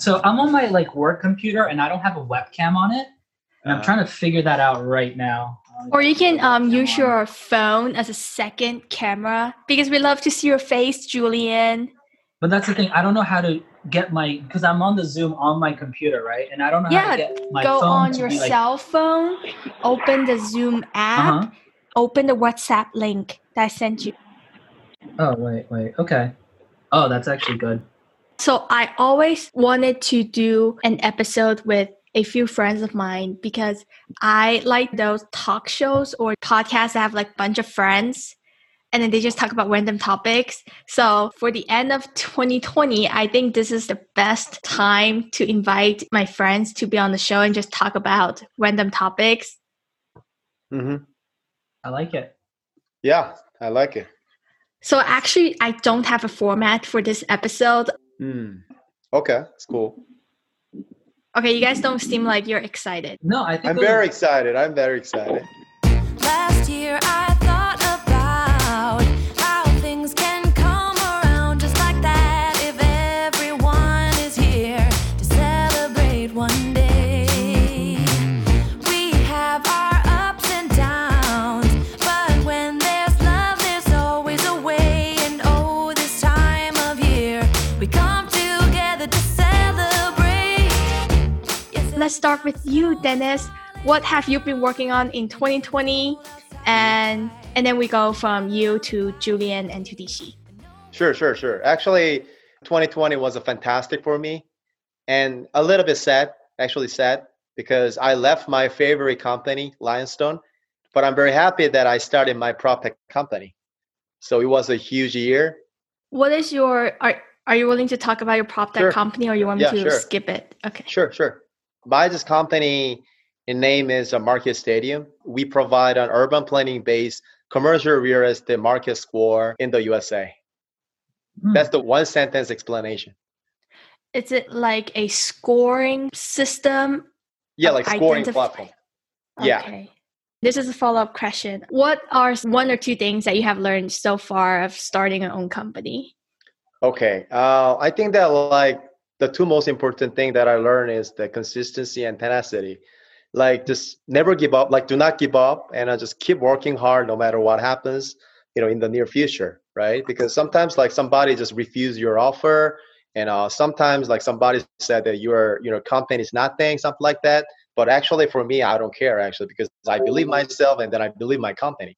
So I'm on my like work computer and I don't have a webcam on it. And I'm Uh, trying to figure that out right now. Or you can um, use on. your phone as a second camera because we love to see your face, Julien. But that's the thing. I don't know how to get my because I'm on the Zoom on my computer, right? And I don't know how Yeah, to get my Go phone on to your be like, cell phone, open the Zoom app, Uh-huh. open the WhatsApp link that I sent you. Oh wait, wait. Okay. Oh, that's actually good. So I always wanted to do an episode with a few friends of mine because I like those talk shows or podcasts that have like bunch of friends and then they just talk about random topics. So for the end of 2020, I think this is the best time to invite my friends to be on the show and just talk about random topics. mhm. I like it. Yeah, I like it. So actually, I don't have a format for this episode. Mm. Okay, it's cool. Okay, you guys don't seem like you're excited. No, I think I'm very excited. I'm very excited. Last year I Let's start with you, Dennis. What have you been working on in 2020? And and then we go from you to Julien and to Dixi. Sure, sure, sure. Actually, 2020 was a fantastic for me and a little bit sad, actually sad, because I left my favorite company, Lionstone, but I'm very happy that I started my prop tech company. So it was a huge year. What is your are are you willing to talk about your prop tech Sure. company or you want me Yeah, to sure. skip it? Okay. Sure, sure. My this company in name is a Market Stadium. We provide an urban planning based commercial real estate market score in the USA. Hmm. That's the one sentence explanation. Is it like a scoring system? Yeah, like scoring identify- platform. Yeah. Okay. This is a follow up question. What are one or two things that you have learned so far of starting your own company? Okay. Uh, I think that like the two most important thing that I learned is the consistency and tenacity. Like just never give up. Like do not give up, and uh, just keep working hard no matter what happens. You know, in the near future, right? Because sometimes like somebody just refuse your offer, and uh, sometimes like somebody said that your you know company is not nothing, something like that. But actually, for me, I don't care actually because I believe myself, and then I believe my company.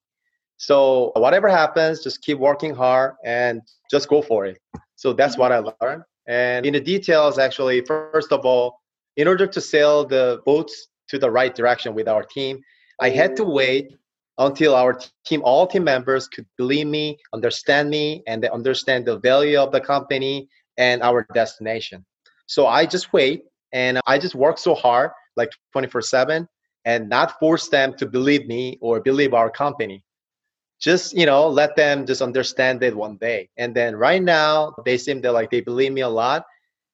So whatever happens, just keep working hard and just go for it. So that's what I learned. And in the details, actually, first of all, in order to sail the boats to the right direction with our team, I had to wait until our team, all team members could believe me, understand me, and they understand the value of the company and our destination. So I just wait and I just work so hard, like 24 7, and not force them to believe me or believe our company just you know let them just understand it one day. And then right now they seem to like they believe me a lot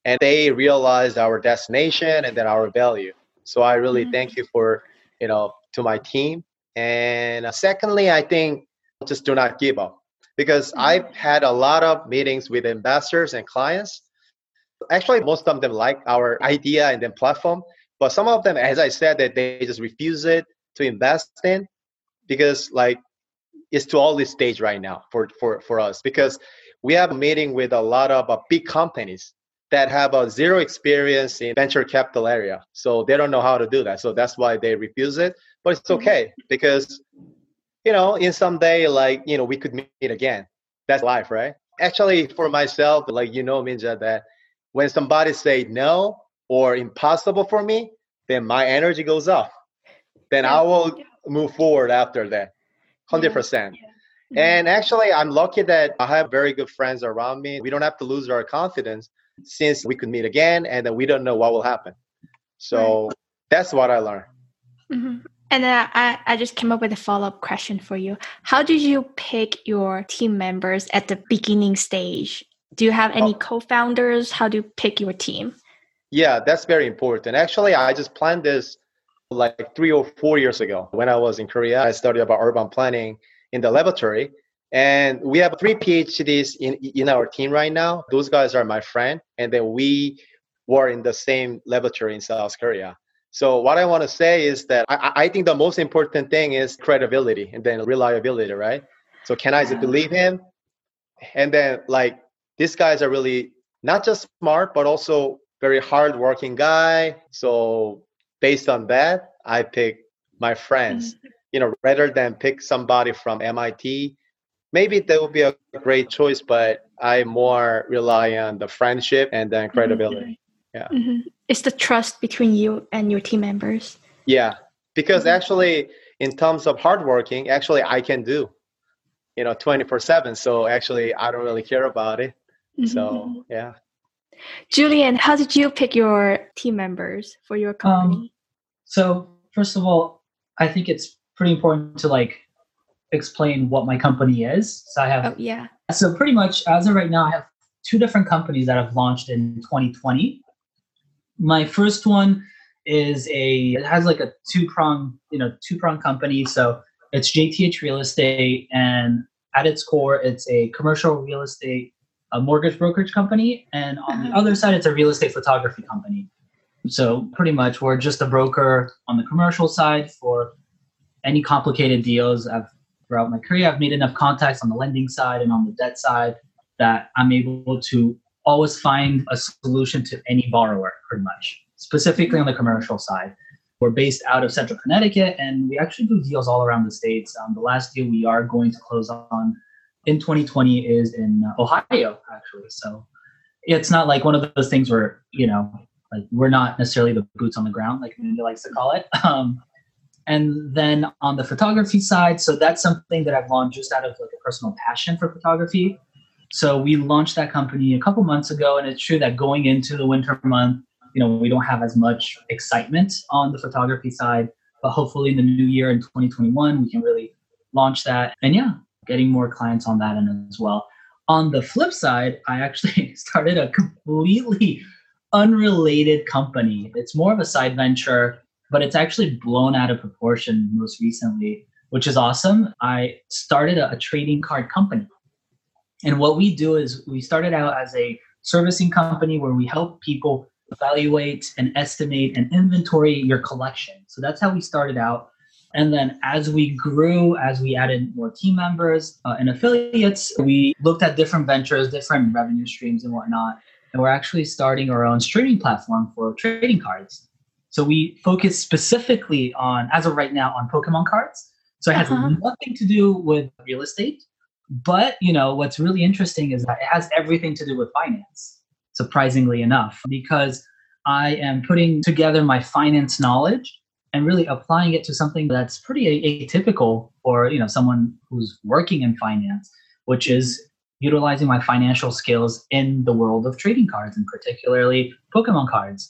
and they realize our destination and then our value. So i really Mhm. thank you for you know to my team. And uh, secondly i think just do not give up because i've had a lot of meetings with investors and clients. Actually most of them like our idea and then platform but some of them as i said that they just refuse it to invest in because like it's all this stage right now for for for us because we have a meeting with a lot of uh, big companies that have a zero experience in venture capital area. So they don't know how to do that. So that's why they refuse it. But it's Mhm. okay because you know in some day like you know we could meet again. That's life right? Actually for myself like you know minja that when somebody say no or impossible for me then my energy goes up. Then i will move forward after that 100% Mhm. and actually, I'm lucky that I have very good friends around me. We don't have to lose our confidence since we could meet again and then we don't know what will happen. So that's what I learned. Mhm. And then I, I just came up with a follow up question for you. How did you pick your team members at the beginning stage? Do you have any Oh. co founders? How do you pick your team? Yeah, that's very important. Actually, I just planned this like three or four years ago when I was in Korea. I studied about urban planning in the laboratory. And we have three PhDs in, in our team right now. Those guys are my friend. And then we were in the same laboratory in South Korea. So what I want to say is that I, I think the most important thing is credibility and then reliability, right? So can I just believe him? And then like these guys are really not just smart, but also very hardworking guy. So based on that, I pick my friends. Mm-hmm. You know, rather than pick somebody from MIT, maybe that would be a great choice, but I more rely on the friendship and then credibility. Mhm. It's the trust between you and your team members. Yeah, because Mhm. actually, in terms of hardworking, actually, I can do, you know, 24 7. So actually, I don't really care about it. So, yeah. Julien, how did you pick your team members for your um, company? So first of all, I think it's pretty important to like explain what my company is. So I have oh yeah. so pretty much as of right now, I have two different companies that have launched in 2020. My first one is a it has like a two prong you know two prong company. So it's JTH Real Estate, and at its core, it's a commercial real estate a mortgage brokerage company, and on the Uh-huh. other side, it's a real estate photography company. So pretty much, we're just a broker on the commercial side for any complicated deals. I've throughout my career, I've made enough contacts on the lending side and on the debt side that I'm able to always find a solution to any borrower, pretty much. Specifically on the commercial side, we're based out of Central Connecticut, and we actually do deals all around the states. Um, the last deal we are going to close on in 2020 is in uh, Ohio, actually. So it's not like one of those things where you know, like we're not necessarily the boots on the ground, like Minja likes to call it. Um, and then on the photography side, so that's something that I've launched just out of like a personal passion for photography. So we launched that company a couple months ago, and it's true that going into the winter month, you know, we don't have as much excitement on the photography side. But hopefully, in the new year in 2021, we can really launch that. And yeah, getting more clients on that end as well. On the flip side, I actually started a completely unrelated company. It's more of a side venture, but it's actually blown out of proportion most recently, which is awesome. I started a, a trading card company. And what we do is we started out as a servicing company where we help people evaluate and estimate and inventory your collection. So that's how we started out. And then as we grew, as we added more team members uh, and affiliates, we looked at different ventures, different revenue streams and whatnot. And we're actually starting our own streaming platform for trading cards. So we focus specifically on, as of right now, on Pokemon cards. So it has Uh-huh. nothing to do with real estate. But you know what's really interesting is that it has everything to do with finance. Surprisingly enough, because I am putting together my finance knowledge and really applying it to something that's pretty atypical for you know someone who's working in finance, which is utilizing my financial skills in the world of trading cards and particularly Pokemon cards.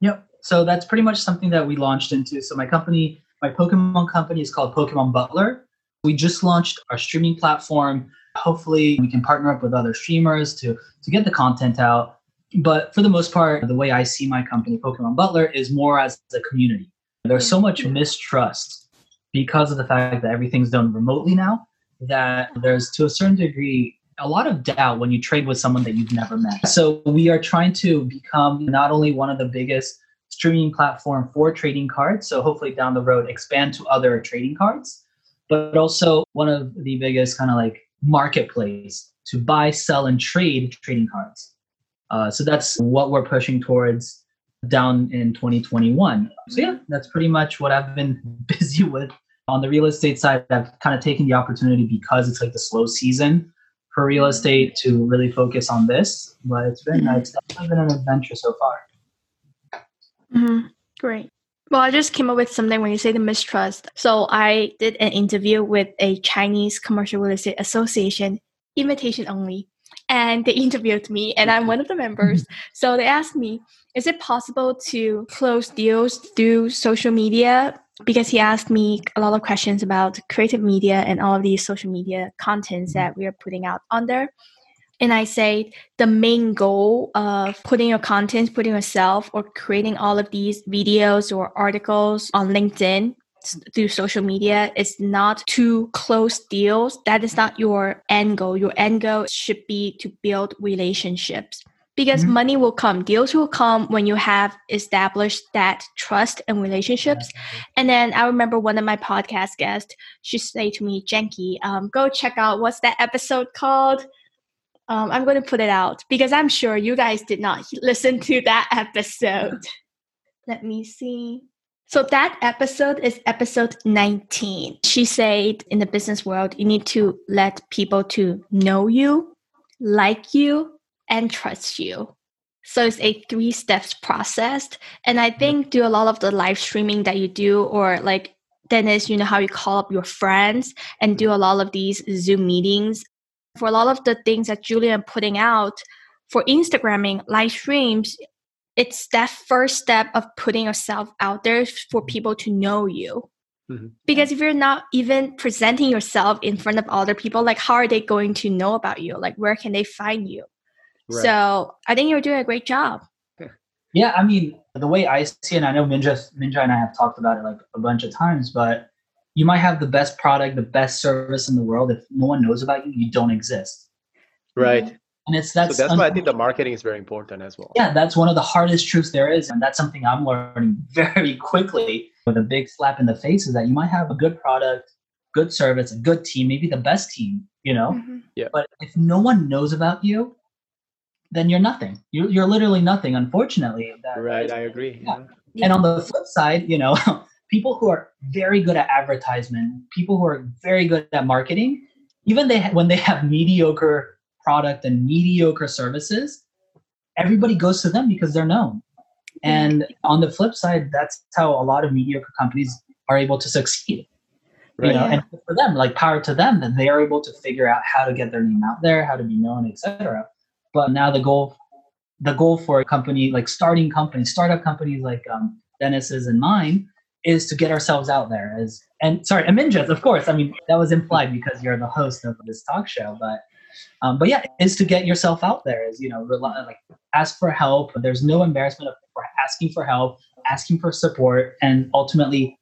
Yep. So that's pretty much something that we launched into. So my company, my Pokemon company is called Pokemon Butler. We just launched our streaming platform. Hopefully we can partner up with other streamers to to get the content out. But for the most part, the way I see my company, Pokemon Butler, is more as a community. There's so much mistrust because of the fact that everything's done remotely now that there's to a certain degree a lot of doubt when you trade with someone that you've never met. So we are trying to become not only one of the biggest streaming platform for trading cards, so hopefully down the road expand to other trading cards, but also one of the biggest kind of like marketplace to buy, sell, and trade trading cards. Uh, so that's what we're pushing towards down in 2021. So yeah, that's pretty much what I've been busy with. On the real estate side, I've kind of taken the opportunity because it's like the slow season for real estate to really focus on this. But it's been Mhm. it's definitely been an adventure so far. Mhm. Great. Well, I just came up with something when you say the mistrust. So I did an interview with a Chinese commercial real estate association, invitation only, and they interviewed me, and I'm one of the mm-hmm. members. So they asked me, "Is it possible to close deals through social media?" Because he asked me a lot of questions about creative media and all of these social media contents mm-hmm. that we are putting out on there. And I say the main goal of putting your content, putting yourself, or creating all of these videos or articles on LinkedIn through social media is not to close deals. That is not your end goal. Your end goal should be to build relationships. because Mhm. money will come deals will come when you have established that trust and relationships and then i remember one of my podcast guests she said to me jenky um, go check out what's that episode called um, i'm going to put it out because i'm sure you guys did not listen to that episode let me see so that episode is episode 19 she said in the business world you need to let people to know you like you and trust you. So it's a three steps process. And I think do a lot of the live streaming that you do, or like Dennis, you know how you call up your friends and do a lot of these Zoom meetings. For a lot of the things that Julien putting out for Instagramming, live streams, it's that first step of putting yourself out there for people to know you. Mhm. Because if you're not even presenting yourself in front of other people, like how are they going to know about you? Like where can they find you? Right. So I think you're doing a great job. Yeah, I mean, the way I see it, and I know Minja, Minja and I have talked about it like a bunch of times, but you might have the best product, the best service in the world. If no one knows about you, you don't exist. right. And it's that's so that's why I think the marketing is very important as well. yeah, that's one of the hardest truths there is. And that's something I'm learning very quickly with a big slap in the face is that you might have a good product, good service, a good team, maybe the best team, you know, Mhm. but if no one knows about you, then you're nothing. You're, you're literally nothing, unfortunately. That- that Right, is- I agree. Yeah. yeah. And on the flip side, you know, people who are very good at advertisement, people who are very good at marketing, even they when they have mediocre product and mediocre services, everybody goes to them because they're known. And on the flip side, that's how a lot of mediocre companies are able to succeed. You Right. know, Yeah. and for them, like power to them, that they are able to figure out how to get their name out there, how to be known, etc. But now the goal, the goal for a company like starting companies, startup companies like um, Dennis's and mine, is to get ourselves out there. As and sorry, Aminjas, of course. I mean that was implied because you're the host of this talk show, but um, but yeah, is to get yourself out there. Is you know, rely, like ask for help. There's no embarrassment of asking for help, asking for support, and ultimately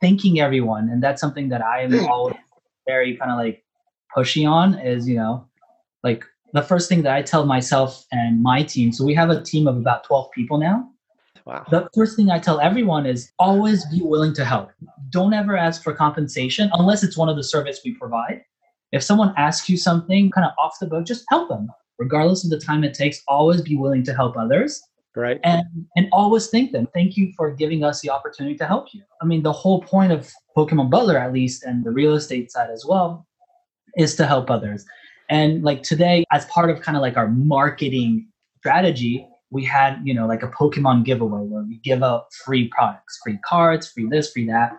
thanking everyone. And that's something that I am always very kind of like pushy on. Is you know, like the first thing that I tell myself and my team. So we have a team of about 12 people now Wow. the first thing I tell everyone is always be willing to help. Don't ever ask for compensation unless it's one of the service we provide. If someone asks you something kind of off the boat, just help them. Regardless of the time it takes, always be willing to help others Right. and and always thank them. Thank you for giving us the opportunity to help you. I mean, the whole point of Pokemon Butler, at least, and the real estate side as well, is to help others. And like today, as part of kind of like our marketing strategy, we had you know like a Pokemon giveaway where we give out free products, free cards, free this, free that.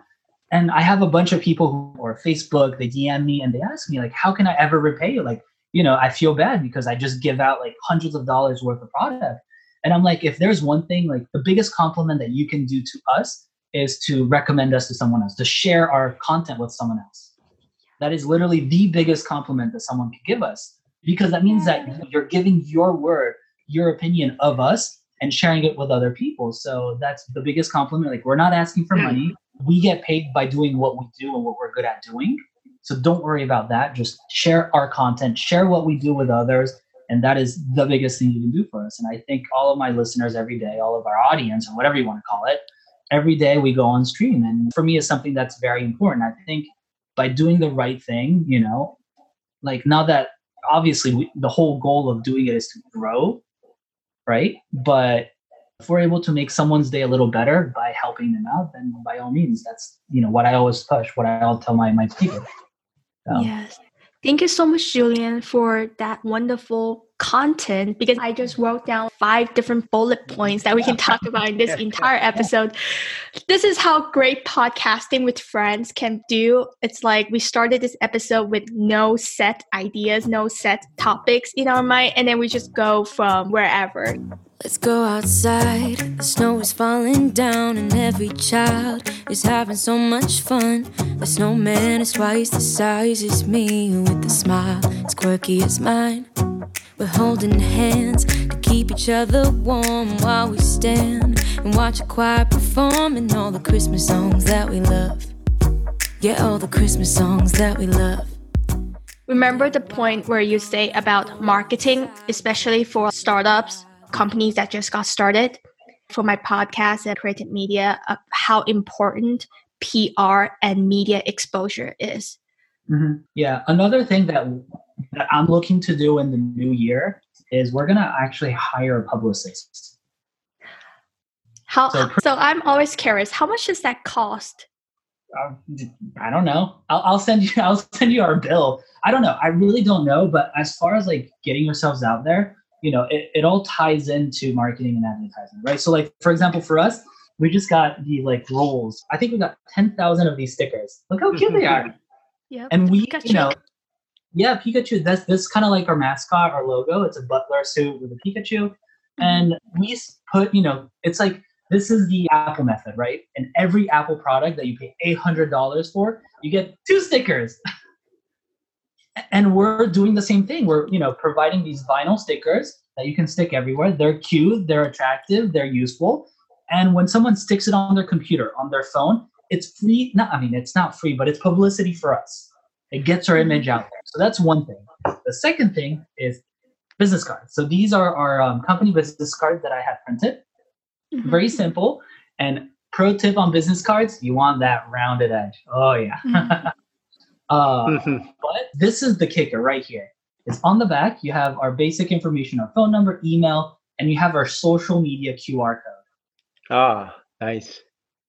And I have a bunch of people who or Facebook, they DM me and they ask me like, how can I ever repay you? Like, you know, I feel bad because I just give out like hundreds of dollars worth of product. And I'm like, if there's one thing, like the biggest compliment that you can do to us is to recommend us to someone else, to share our content with someone else. That is literally the biggest compliment that someone can give us because that means that you're giving your word, your opinion of us and sharing it with other people. So that's the biggest compliment. Like, we're not asking for money. We get paid by doing what we do and what we're good at doing. So don't worry about that. Just share our content, share what we do with others. And that is the biggest thing you can do for us. And I think all of my listeners every day, all of our audience, or whatever you want to call it, every day we go on stream. And for me, it's something that's very important. I think by doing the right thing, you know, like now that obviously we, the whole goal of doing it is to grow, right? But if we're able to make someone's day a little better by helping them out, then by all means, that's you know what I always push, what I always tell my my people. So, um, Yes. Thank you so much, Julien, for that wonderful content because I just wrote down five different bullet points that we can talk about in this entire episode. This is how great podcasting with friends can do. It's like we started this episode with no set ideas, no set topics in our mind, and then we just go from wherever. Let's go outside. The snow is falling down, and every child is having so much fun. The snowman is twice the size as me, with a smile as quirky as mine. We're holding hands to keep each other warm while we stand and watch a choir perform performing all the Christmas songs that we love. Yeah, all the Christmas songs that we love. Remember the point where you say about marketing, especially for startups companies that just got started for my podcast and creative media uh, how important PR and media exposure is. Mhm. Yeah. Another thing that that I'm looking to do in the new year is we're gonna actually hire publicists. How So so, I'm always curious, how much does that cost? Um, I don't know. I'll, I'll send you. I'll send you our bill. I don't know. I really don't know. But as far as like getting yourselves out there, you know, it, it all ties into marketing and advertising, right? So, like for example, for us, we just got the like rolls. I think we got ten thousand of these stickers. Look how cute they mm-hmm. are. Yep. And we, Pikachu. you know, yeah, Pikachu. That's that's kind of like our mascot, our logo. It's a butler suit with a Pikachu, mm-hmm. and we put, you know, it's like this is the Apple method, right? And every Apple product that you pay eight hundred dollars for, you get two stickers. and we're doing the same thing. We're, you know, providing these vinyl stickers that you can stick everywhere. They're cute, they're attractive, they're useful. And when someone sticks it on their computer, on their phone, it's free. Not, I mean, it's not free, but it's publicity for us. It gets our image out there. So that's one thing. The second thing is business cards. So these are our um, company business cards that I had printed. Mhm. Very simple. And pro tip on business cards, you want that rounded edge. Oh yeah. Mhm. uh, Mhm. but this is the kicker right here. It's on the back. You have our basic information, our phone number, email, and you have our social media QR code. ah, nice.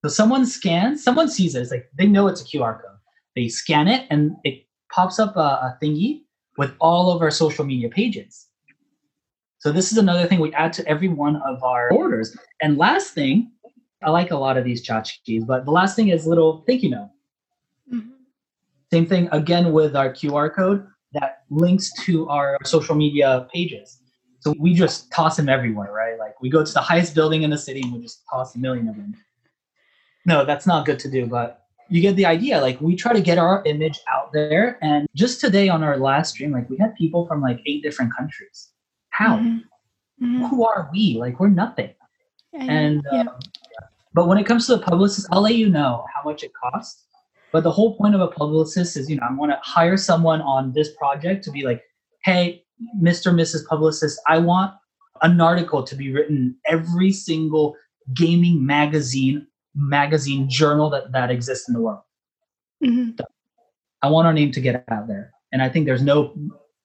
So someone scans, someone sees it. It's like they know it's a QR code. They scan it, and it pops up a, a thingy with all of our social media pages. So this is another thing we add to every one of our orders. And last thing, I like a lot of these tchotchkes, but the last thing is little thank you note. Same thing again with our QR code that links to our social media pages. So we just toss them everywhere, right? Like we go to the highest building in the city and we just toss a million of them. No, that's not good to do, but you get the idea. Like we try to get our image out there. And just today on our last stream, like we had people from like eight different countries. How? Mhm. Mhm. Who are we? Like we're nothing. And yeah. um, but when it comes to the publicist, I'll let you know how much it costs. But the whole point of a publicist is, you know, I want to hire someone on this project to be like, hey, Mr. Mrs. Publicist, I want an article to be written every single gaming magazine, magazine journal that, that exists in the world. Mhm. I want our name to get out there. And I think there's no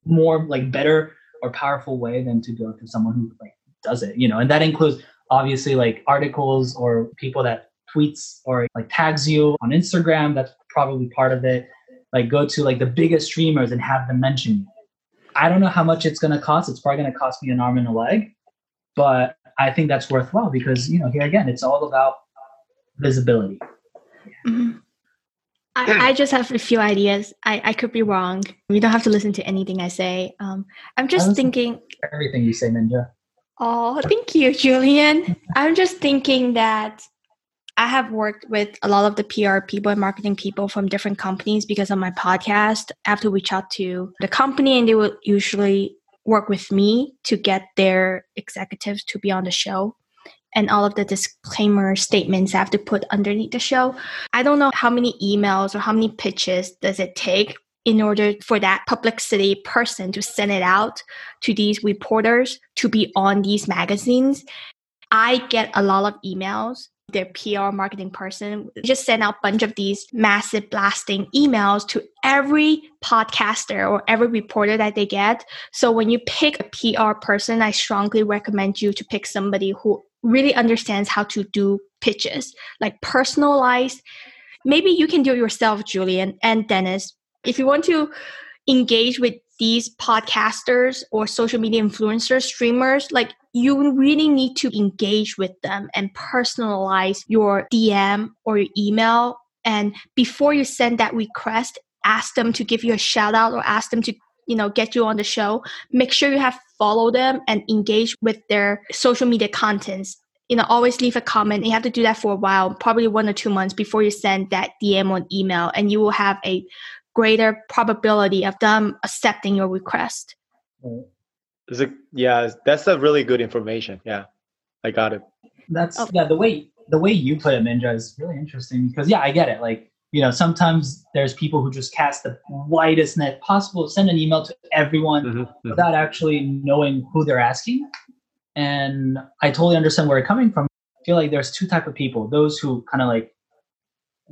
more like better or powerful way than to go to someone who like does it, you know, and that includes obviously like articles or people that tweets or like tags you on Instagram. That's probably part of it. Like go to like the biggest streamers and have them mention you. I don't know how much it's gonna cost. It's probably gonna cost me an arm and a leg, but I think that's worthwhile because you know here again it's all about visibility. Mhm. I, I just have a few ideas. I, I could be wrong. You don't have to listen to anything I say. Um, I'm just thinking, Everything you say, Minja. oh, thank you, Julien. I'm just thinking that I have worked with a lot of the PR people and marketing people from different companies because on my podcast, I have to reach out to the company and they will usually work with me to get their executives to be on the show. And all of the disclaimer statements I have to put underneath the show. I don't know how many emails or how many pitches does it take in order for that publicity person to send it out to these reporters to be on these magazines. I get a lot of emails. Their PR marketing person just send out a bunch of these massive blasting emails to every podcaster or every reporter that they get. So when you pick a PR person, I strongly recommend you to pick somebody who really understands how to do pitches, like personalized. Maybe you can do it yourself, Julien and Dennis. If you want to engage with these podcasters or social media influencers, streamers, like you really need to engage with them and personalize your DM or your email. And before you send that request, ask them to give you a shout out or ask them to you know get you on the show. Make sure you have follow them and engage with their social media contents. You know always leave a comment. You have to do that for a while probably one or two months before you send that dm or email and you will have a greater probability of them accepting your request Is it, yeah, that's a really good information. Yeah, I got it. That's Oh. yeah. The way the way you put it, Minja, is really interesting because yeah, I get it. Like you know, sometimes there's people who just cast the widest net possible, send an email to everyone Mhm, mhm. without actually knowing who they're asking. And I totally understand where you're coming from. I feel like there's two type of people: those who kind of like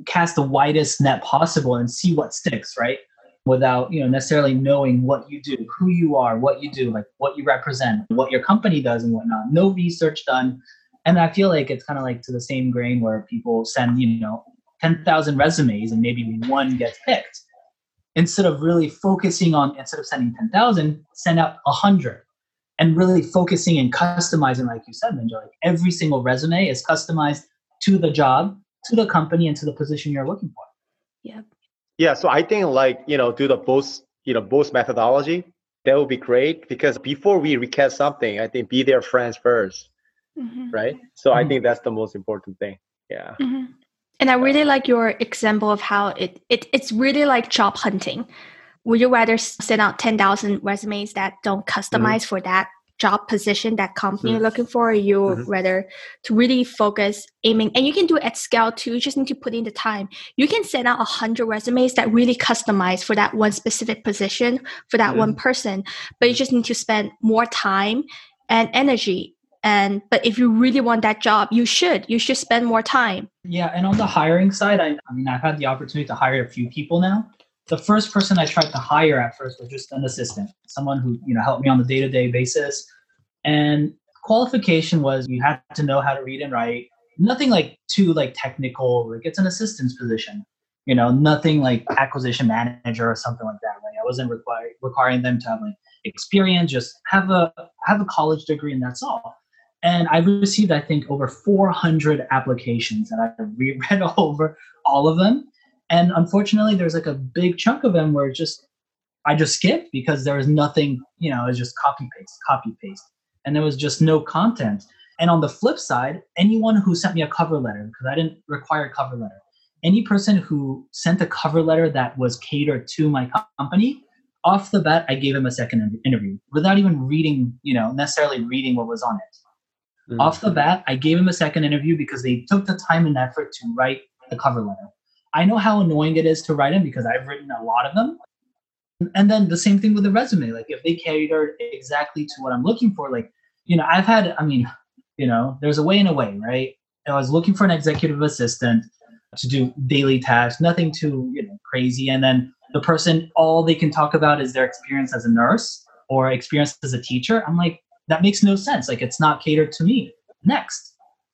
cast the widest net possible and see what sticks, right? Without you know necessarily knowing what you do, who you are, what you do, like what you represent, what your company does, and whatnot. No research done, and I feel like it's kind of like to the same grain where people send you know ten thousand resumes and maybe one gets picked. Instead of really focusing on, instead of sending ten thousand, send out a hundred and really focusing and customizing, like you said, Minja, like every single resume is customized to the job, to the company, and to the position you're looking for. Yep. Yeah, so I think like you know do the both you know both methodology. That would be great because before we recast something, I think be their friends first, Mhm. right? So I Mhm. think that's the most important thing. Yeah. Mhm. And I really like your example of how it, it it's really like job hunting. Would you rather send out ten thousand resumes that don't customize for that job position that company Mhm. you're looking for? Or you would Mhm. rather to really focus aiming, and you can do it at scale too. You just need to put in the time. You can send out a hundred resumes that really customize for that one specific position for that one person, but you just need to spend more time and energy. And but if you really want that job, you should you should spend more time. Yeah, and on the hiring side, I, I mean, I've had the opportunity to hire a few people now. The first person I tried to hire at first was just an assistant, someone who you know helped me on the day to day basis. And qualification was you had to know how to read and write. Nothing like too like technical. Like it's an assistant's position. You know, nothing like acquisition manager or something like that. Right? I wasn't requiring requiring them to have like experience. Just have a have a college degree and that's all. And I received, I think, over 400 applications, and I reread over all of them. And unfortunately, there's like a big chunk of them where just I just skipped because there was nothing, you know, it was just copy paste, copy paste, and there was just no content. And on the flip side, anyone who sent me a cover letter, because I didn't require a cover letter, any person who sent a cover letter that was catered to my company, off the bat, I gave him a second interview without even reading, you know, necessarily reading what was on it Mm. off the bat, I gave him a second interview because they took the time and effort to write the cover letter. I know how annoying it is to write them because I've written a lot of them. And then the same thing with the resume. Like if they cater exactly to what I'm looking for, like, you know, I've had, I mean, you know, there's a way and a way, right? I was looking for an executive assistant to do daily tasks, nothing too, you know, crazy. And then the person, all they can talk about is their experience as a nurse or experience as a teacher. I'm like, that makes no sense. Like it's not catered to me. Next.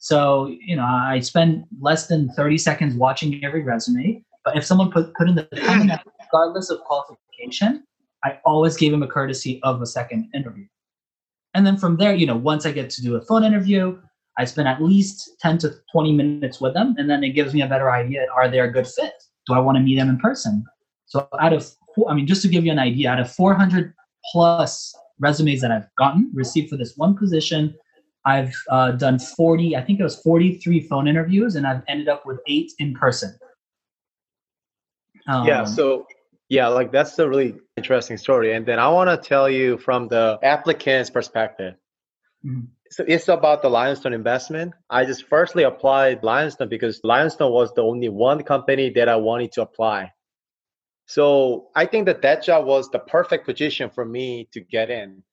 So, you know, I spend less than 30 seconds watching every resume. But if someone put, put in the time, regardless of qualification, I always gave him a courtesy of a second interview. And then from there, you know, once I get to do a phone interview, I spend at least 10 to 20 minutes with them. And then it gives me a better idea. Are they a good fit? Do I want to meet them in person? So out of, I mean, just to give you an idea, out of 400 plus resumes that I've gotten, received for this one position, I've uh, done 40, I think it was 43 phone interviews, and I've ended up with eight in person. yeah Um, so yeah like that's a really interesting story. And then i want to tell you from the applicant's perspective. Mhm. so it's about the lionstone investment. I just firstly applied lionstone because lionstone was the only one company that i wanted to apply. So i think that that job was the perfect position for me to get in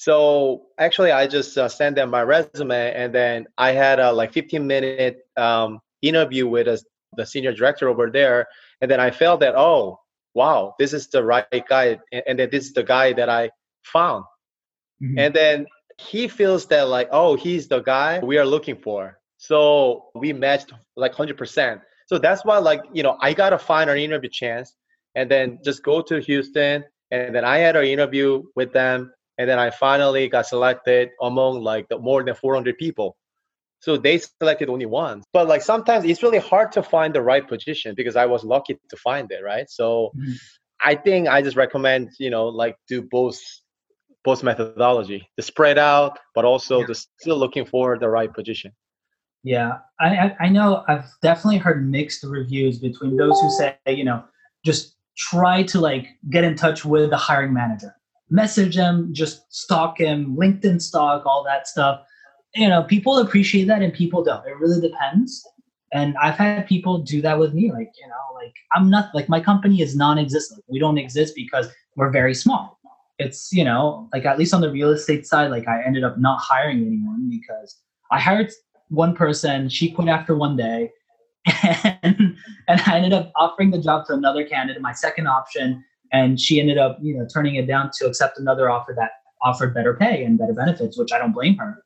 so actually i just uh, sent them my resume and then i had a like 15 minute um, interview with a, the senior director over there and then I felt that oh wow this is the right guy and, and then this is the guy that I found. Mhm. and then he feels that like oh he's the guy we are looking for. So we matched like 100% so that's why like you know I gotta find an interview chance and then just go to Houston and then I had an interview with them and then I finally got selected among like the more than 400 people so they selected only one. But like sometimes it's really hard to find the right position because I was lucky to find it, right? So Mhm. I think I just recommend, you know, like do both both methodology. The spread out, but also Yeah. the still looking for the right position. Yeah, I I know I've definitely heard mixed reviews between those who say, you know, just try to like get in touch with the hiring manager, message them, just stalk him, LinkedIn stalk, all that stuff. You know, people appreciate that and people don't. It really depends. And I've had people do that with me, like, you know, like I'm not like my company is non-existent. We don't exist because we're very small. it's you know like at least on the real estate side like i ended up not hiring anyone because i hired one person she quit after one day and and i ended up offering the job to another candidate my second option and she ended up you know turning it down to accept another offer that offered better pay and better benefits which i don't blame her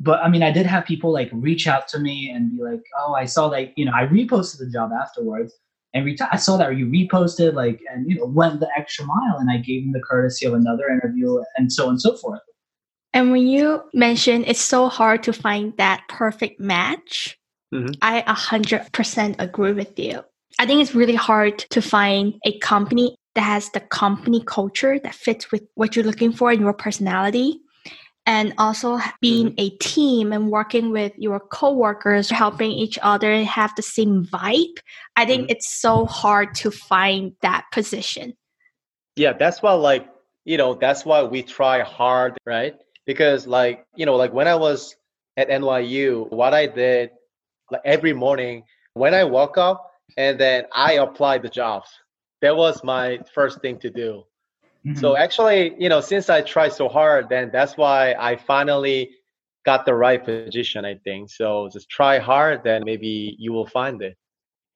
but i mean i did have people like reach out to me and be like oh i saw that you know i reposted the job afterwards and re- I saw that you reposted like and you know went the extra mile and I gave him the courtesy of another interview and so on and so forth. And when you mentioned it's so hard to find that perfect match, Mhm. I 100% agree with you. I think it's really hard to find a company that has the company culture that fits with what you're looking for in your personality. And also being mm-hmm. a team and working with your coworkers, helping each other have the same vibe. I think mm-hmm. it's so hard to find that position. yeah that's why like you know that's why we try hard right because like you know like when i was at nyu what i did like every morning when i woke up and then i applied the jobs that was my first thing to do Mm-hmm. so actually you know since i tried so hard then that's why i finally got the right position i think so just try hard then maybe you will find it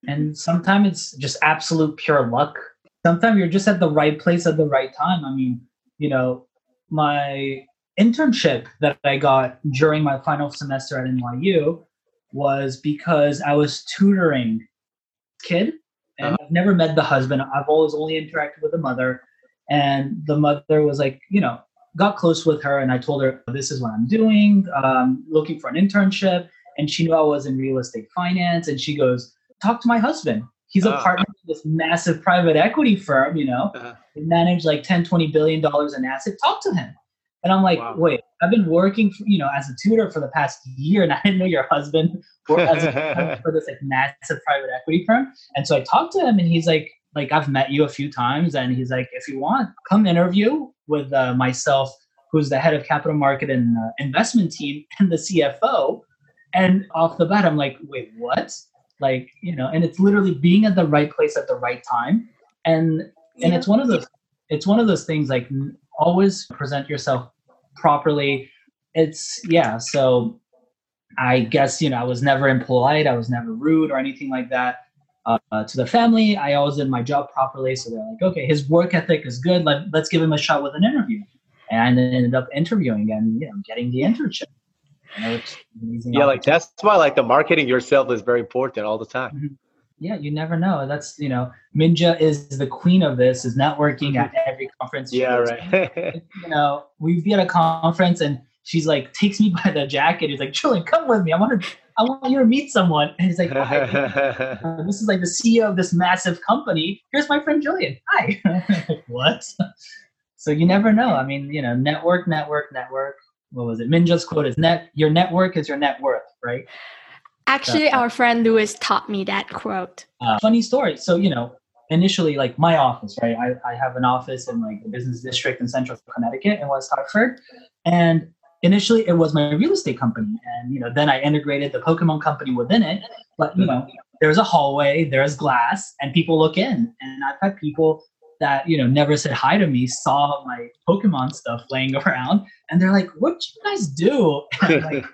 and sometimes it's just absolute pure luck. Sometimes you're just at the right place at the right time. I mean, you know, my internship that I got during my final semester at NYU was because I was tutoring kid and I've never met the husband. I've always only interacted with the mother and the mother was like, you know, got close with her and I told her this is what I'm doing, um, looking for an internship and she knew I was in real estate finance and she goes, talk to my husband. He's a Ah. partner of this massive private equity firm, you know, Uh-huh. they manage like 10, 20 billion dollars in assets. Talk to him. And I'm like, Wow. wait, I've been working, for, you know, as a tutor for the past year, and I didn't know your husband worked as a for this like massive private equity firm. And so I talked to him, and he's like, like I've met you a few times, and he's like, if you want, come interview with uh, myself, who's the head of capital market and uh, investment team, and the CFO. And off the bat, I'm like, wait, what? Like, you know, and it's literally being at the right place at the right time, and and it's one of those it's one of those things like always present yourself properly. It's yeah so i guess you know i was never impolite i was never rude or anything like that uh, to the family. I always did my job properly so they're like okay his work ethic is good Let, let's give him a shot with an interview. And I ended up interviewing and you know getting the internship. You know, it's an amazing. Yeah like that's why like the marketing yourself is very important all the time yeah you never know that's you know minja is the queen of this is networking at every conference yeah right you know, we'd be at a conference and she's like takes me by the jacket. He's like, Julien, come with me. I want to, I want you to meet someone. And he's like? Uh, this is like the CEO of this massive company. Here's my friend Julien. Hi. Like, what? So you never know. I mean, you know, network, network, network. What was it? Minja's quote is net. Your network is your net worth, right? Actually, Uh, our friend Lewis taught me that quote. Uh, funny story. So, you know, initially, like my office, right? I, I have an office in like the business district in central Connecticut in West Hartford. And initially, it was my real estate company. And, you know, then I integrated the Pokemon company within it. But, you know, there's a hallway, there's glass, and people look in. And I've had people that, you know, never said hi to me, saw my Pokemon stuff laying around, and they're like, what do you guys do? Like,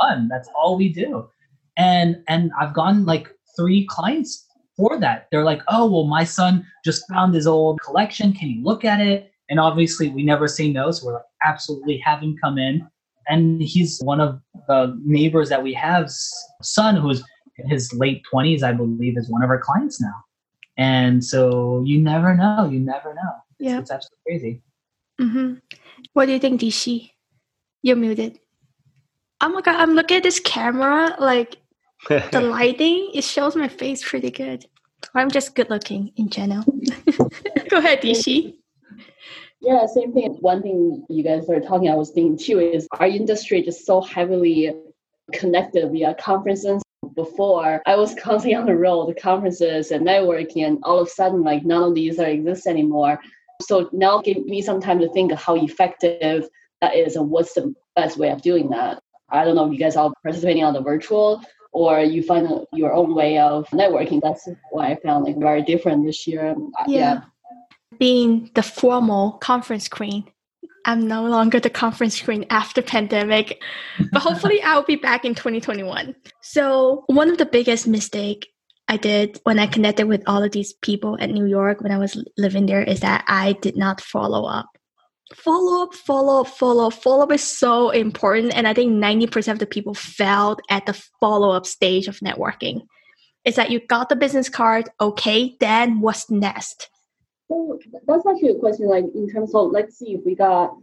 fun. That's all we do. And and I've gotten like three clients for that. They're like, oh well, my son just found his old collection. Can you look at it? And obviously, we never say no, so we're like, absolutely have him come in. And he's one of the neighbors that we have. son, who's in his late twenties, I believe, is one of our clients now. And so you never know. You never know. It's, Yeah. it's absolutely crazy. hmm What do you think, Dixi? You're muted. Oh my god, I'm looking at this camera. Like the lighting, it shows my face pretty good. I'm just good looking in general. Go ahead, Dixi. Yeah, same thing. One thing you guys are talking, I was thinking too, is our industry just so heavily connected via conferences. Before I was constantly on the road, the conferences and networking, and all of a sudden, like none of these are exist anymore. So now give me some time to think of how effective that is and what's the best way of doing that. I don't know if you guys are participating on the virtual or you find a- your own way of networking. That's what I found like very different this year. Uh, Yeah. Being the formal conference queen, I'm no longer the conference queen after pandemic, but hopefully I'll be back in 2021. So one of the biggest mistake I did when I connected with all of these people at New York when I was living there is that I did not follow up. Follow up, follow up, follow up. Follow up is so important. And I think 90% of the people failed at the follow up stage of networking. It's that you got the business card, okay, then what's next? So that's actually a question. Like in terms of, let's see if we got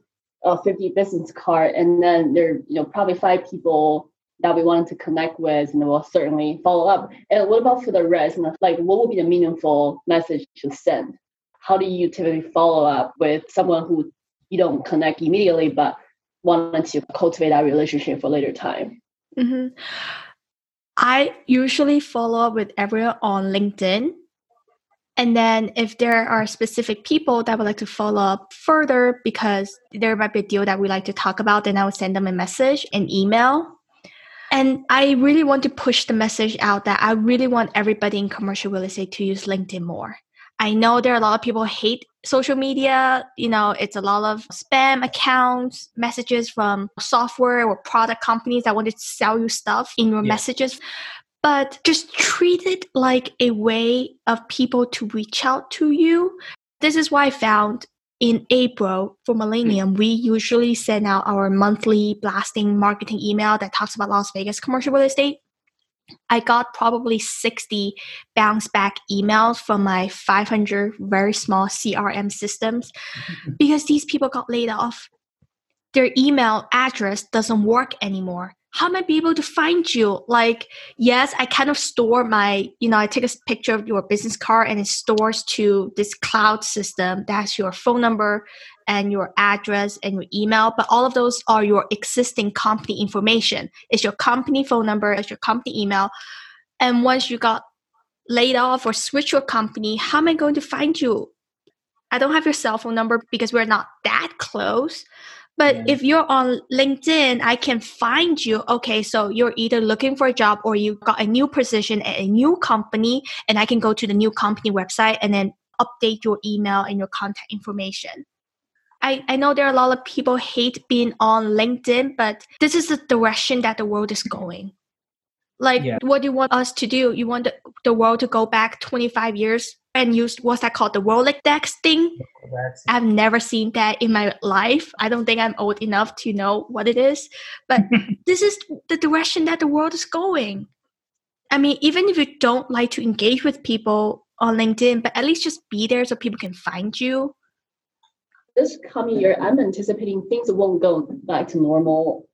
a 50 business card, and then there, you know, probably five people that we wanted to connect with, and we'll certainly follow up. And what about for the rest? And like, what would be the meaningful message to send? How do you typically follow up with someone who you don't connect immediately, but wanted to cultivate that relationship for later time? hmm I usually follow up with everyone on LinkedIn. And then if there are specific people that would like to follow up further because there might be a deal that we like to talk about, then I would send them a message, an email. And I really want to push the message out that I really want everybody in commercial real estate to use LinkedIn more. I know there are a lot of people hate social media. You know, it's a lot of spam accounts, messages from software or product companies that want to sell you stuff in your Yeah. messages. But just treat it like a way of people to reach out to you. This is why I found in April for Millennium, hmm. we usually send out our monthly blasting marketing email that talks about Las Vegas commercial real estate. I got probably 60 bounce back emails from my 500 very small CRM systems because these people got laid off. Their email address doesn't work anymore. How am I be able to find you? Like, yes, I kind of store my, you know, I take a picture of your business card and it stores to this cloud system That's your phone number and your address and your email, but all of those are your existing company information. It's your company phone number, it's your company email. And once you got laid off or switch your company, how am I going to find you? I don't have your cell phone number because we're not that close. But Yeah. if you're on LinkedIn, I can find you. Okay, so you're either looking for a job or you got a new position at a new company, and I can go to the new company website and then update your email and your contact information. I, I know there are a lot of people hate being on LinkedIn, but this is the direction that the world is going. Like, Yeah. what do you want us to do? You want the, the world to go back 25 years and use what's that called? The Rolodex thing? That's I've never seen that in my life. I don't think I'm old enough to know what it is. But this is the direction that the world is going. I mean, even if you don't like to engage with people on LinkedIn, but at least just be there so people can find you. This coming year, I'm anticipating things won't go back to normal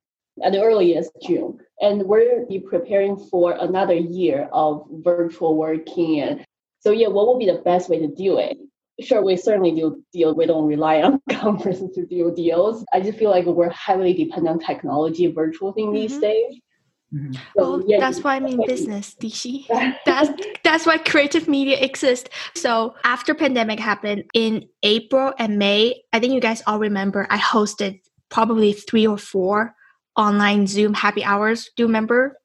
at the earliest June. And we're be preparing for another year of virtual working. And so, yeah, what would be the best way to do it? Sure, we certainly do deal. We don't rely on conferences to do deals. I just feel like we're heavily dependent on technology, virtual thing these Mhm. days. Mhm. So, Well, yeah, that's why I'm in business, Dixi. that's that's why creative media exists. So after pandemic happened in April and May, I think you guys all remember I hosted probably three or four online Zoom happy hours. Do you remember?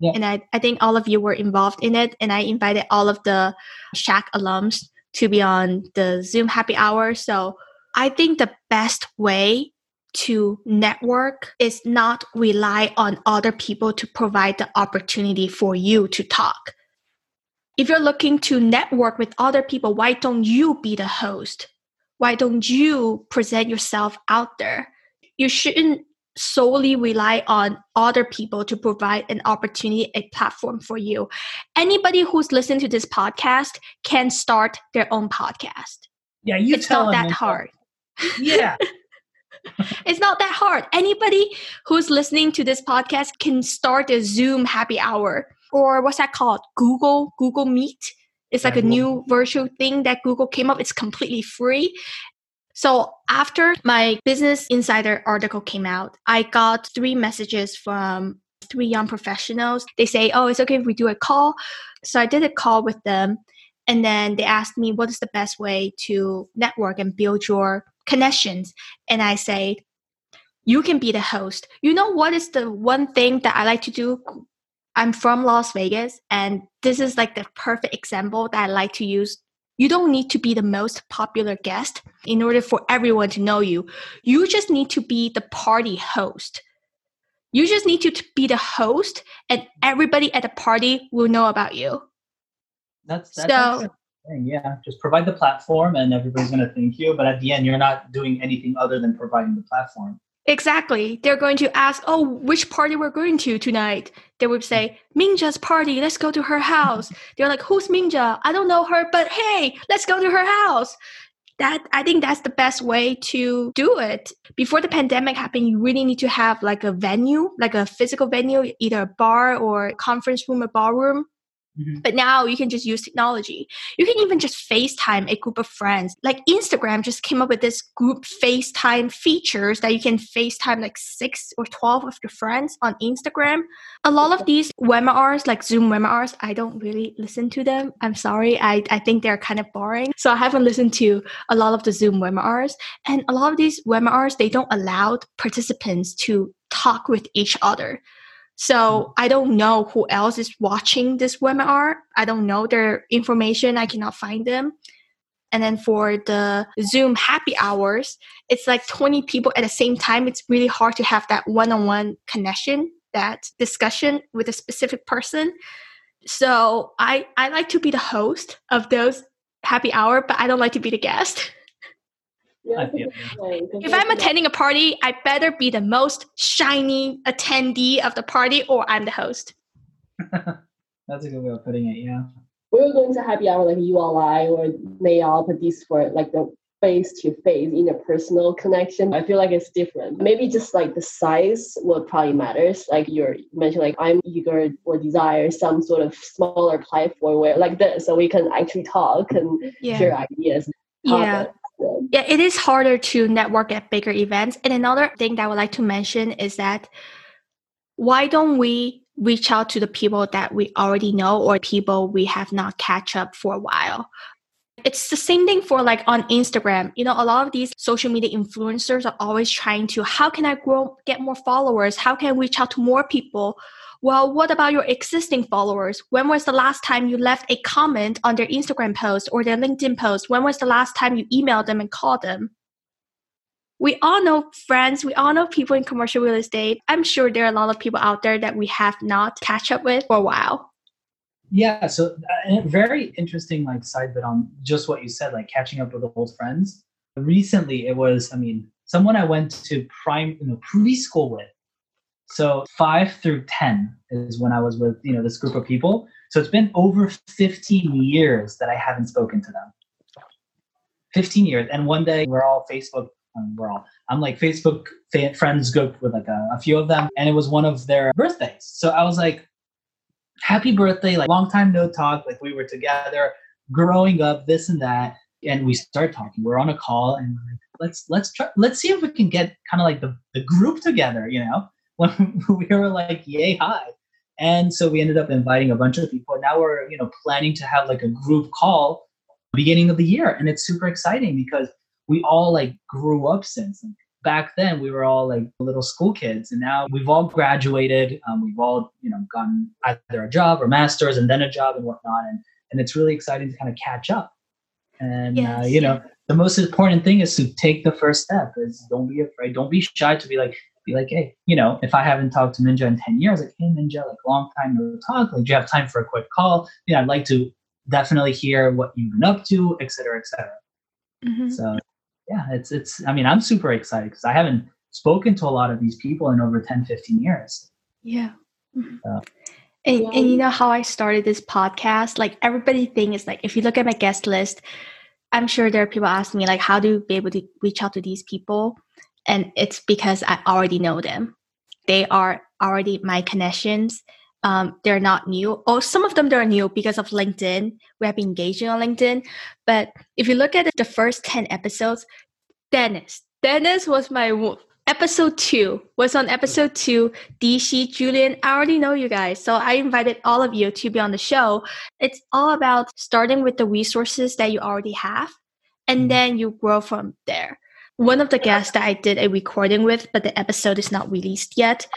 Yeah. And I, I think all of you were involved in it. And I invited all of the Schack alums to be on the Zoom happy hour. So I think the best way to network is not rely on other people to provide the opportunity for you to talk. If you're looking to network with other people, why don't you be the host? Why don't you present yourself out there? You shouldn't solely rely on other people to provide an opportunity, a platform for you. Anybody who's listening to this podcast can start their own podcast. yeah, you it's not that hard. Yeah, It's not that hard. Anybody who's listening to this podcast can start a Zoom happy hour or what's that called? Google Google Meet. It's like Yeah, a new virtual thing that Google came up. It's completely free. So after my Business Insider article came out, I got three messages from three young professionals. They say, "Oh, it's okay if we do a call." So I did a call with them, and then they asked me, "What is the best way to network and build your connections?" And I say, "You can be the host. You know what is the one thing that I like to do?" I'm from Las Vegas, and this is like the perfect example that I like to use You don't need to be the most popular guest in order for everyone to know you. You just need to be the party host. You just need to be the host, and everybody at the party will know about you. That's that's So- thing, yeah. Just provide the platform, and everybody's gonna thank you. But at the end, you're not doing anything other than providing the platform. Exactly. They're going to ask, oh, which party we're going to tonight. They would say, Minja's party, let's go to her house. They're like, who's Minja? I don't know her, but hey, let's go to her house. That I think that's the best way to do it. Before the pandemic happened, you really need to have like a venue, like a physical venue, either a bar or conference room or ballroom. Mhm. But now you can just use technology. You can even just FaceTime a group of friends. Like Instagram just came up with this group FaceTime features that you can FaceTime like six or 12 of your friends on Instagram. A lot of these webinars, like Zoom webinars, I don't really listen to them. I'm sorry. I, I think they're kind of boring. So I haven't listened to a lot of the Zoom webinars. And a lot of these webinars, they don't allow participants to talk with each other. So I don't know who else is watching this webinar. I don't know their information. I cannot find them. And then for the Zoom happy hours, it's like 20 people at the same time. It's really hard to have that one on one connection, that discussion with a specific person. So I, I like to be the host of those happy hour, but I don't like to be the guest. Yeah, I that's a feel good point, 'cause If I'm attending a party, I better be the most shiny attendee of the party or I'm the host. That's a good way of putting it. Yeah. we were going to happy hour like ULI or NAIOP, but these were like the face to face interpersonal connection. I feel like it's different. Maybe just like the size will probably matters. Like you're you mentioned like I'm eager or desire some sort of smaller platform where like this so we can actually talk and Yeah. share ideas. Yeah. topics. Um, Yeah, it is harder to network at bigger events. And another thing that I would like to mention is that why don't we reach out to the people that we already know or people we have not catch up for a while? It's the same thing for like on Instagram. You know, a lot of these social media influencers are always trying to how can I grow get more followers? How can I reach out to more people? Well, what about your existing followers? When was the last time you left a comment on their Instagram post or their LinkedIn post? When was the last time you emailed them and called them? We all know friends, we all know people in commercial real estate. I'm sure there are a lot of people out there that we have not catch up with for a while. Yeah, so uh, very interesting like side bit on just what you said, like catching up with old friends. Recently, it was, I mean, someone I went to prime, you know, preschool with. So five through ten is when I was with, you know, this group of people. So it's been over 15 years that I haven't spoken to them. 15 years, and one day we're all Facebook. Um, we're all. I'm like Facebook fa- friends group with like a, a few of them, and it was one of their birthdays. So I was like, happy birthday like long time no talk like we were together growing up this and that and we start talking we're on a call and let's let's try let's see if we can get kind of like the, the group together you know when we were like yay hi. and so we ended up inviting a bunch of people. Now we're you know planning to have like a group call beginning of the year and it's super exciting because we all like grew up since. Like, back then we were all like little school kids and now we've all graduated um, we've all you know gotten either a job or masters and then a job and whatnot and, and it's really exciting to kind of catch up. And uh, you know the most important thing is to take the first step is don't be afraid don't be shy to be like be like hey you know if i haven't talked to Minja in 10 years like hey Minja like long time no talk like do you have time for a quick call you know i'd like to definitely hear what you've been up to et cetera et cetera Mhm. so yeah, it's it's I mean, I'm super excited because I haven't spoken to a lot of these people in over 10, 15 years. Yeah. Mhm. Yeah. And, Yeah. and you know how I started this podcast? Like everybody thinks like if you look at my guest list, I'm sure there are people asking me like how do you be able to reach out to these people? And it's because I already know them. They are already my connections. Um, they're not new. Or some of them they're new because of LinkedIn. We have been engaging on LinkedIn. But if you look at the first 10 episodes, Dennis. Dennis was my episode two, was on episode two. Dixi, Julien, I already know you guys. So I invited all of you to be on the show. It's all about starting with the resources that you already have, and Mhm. then you grow from there. One of the guests that I did a recording with, but the episode is not released yet.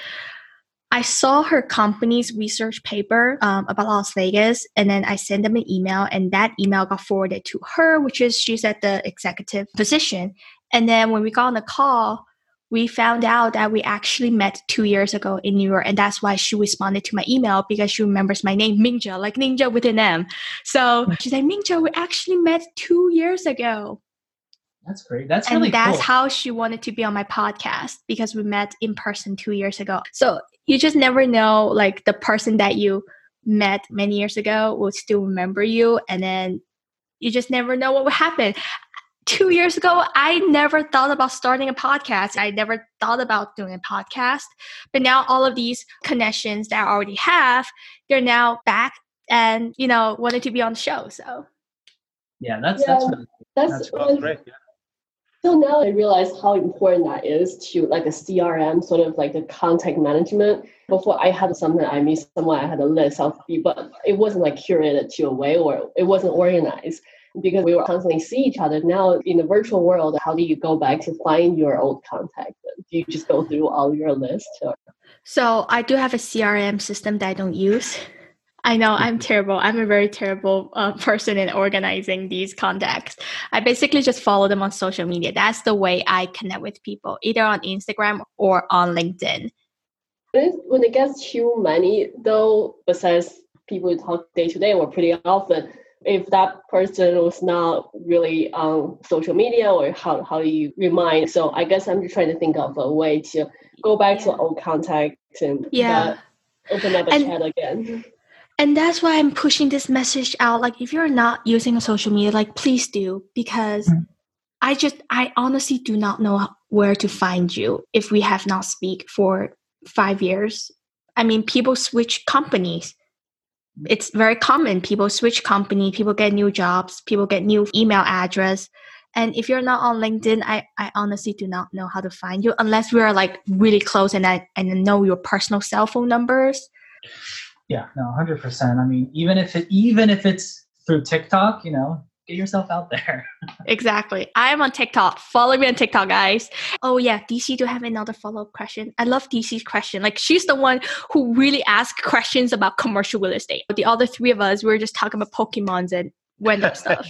I saw her company's research paper um, about Las Vegas, and then I sent them an email, and that email got forwarded to her, which is she's at the executive position. And then when we got on the call, we found out that we actually met two years ago in New York, and that's why she responded to my email because she remembers my name, Minja, like ninja with an M. So she said, Minja, we actually met two years ago. That's great. That's really and really that's cool. how she wanted to be on my podcast because we met in person two years ago. So you just never know, like the person that you met many years ago will still remember you, and then you just never know what will happen. Two years ago, I never thought about starting a podcast. I never thought about doing a podcast. But now all of these connections that I already have, they're now back and you know wanted to be on the show. So yeah, that's that's Yeah. really That's, That's Well, great. Yeah. So now I realize how important that is to like a CRM, sort of like the contact management. Before I had something I meet someone, I had a list of people, but it wasn't like curated to a way or it wasn't organized because we were constantly see each other. Now in the virtual world, how do you go back to find your old contact? Do you just go through all your list? Or? So I do have a CRM system that I don't use. I know I'm terrible. I'm a very terrible uh, person in organizing these contacts. I basically just follow them on social media. That's the way I connect with people, either on Instagram or on LinkedIn. When it, gets too many, though, besides people talk day to day or pretty often, if that person was not really on social media or how, how do you remind? So I guess I'm just trying to think of a way to go back to old contacts and Yeah. open up a And- chat again. And that's why I'm pushing this message out. Like, if you're not using a social media, like, please do, because Mhm. I just, I honestly do not know where to find you if we have not speak for five years. I mean, people switch companies. It's very common. People switch company, people get new jobs, people get new email address. And if you're not on LinkedIn, I, I honestly do not know how to find you unless we are like really close and I and I know your personal cell phone numbers. Yeah, no, hundred percent. I mean, even if it even if it's through TikTok, you know, get yourself out there. Exactly. I am on TikTok. Follow me on TikTok, guys. Oh yeah, Dixi do have another follow-up question. I love Dixi's question. Like she's the one who really asks questions about commercial real estate. But the other three of us, we were just talking about Pokemons and random stuff.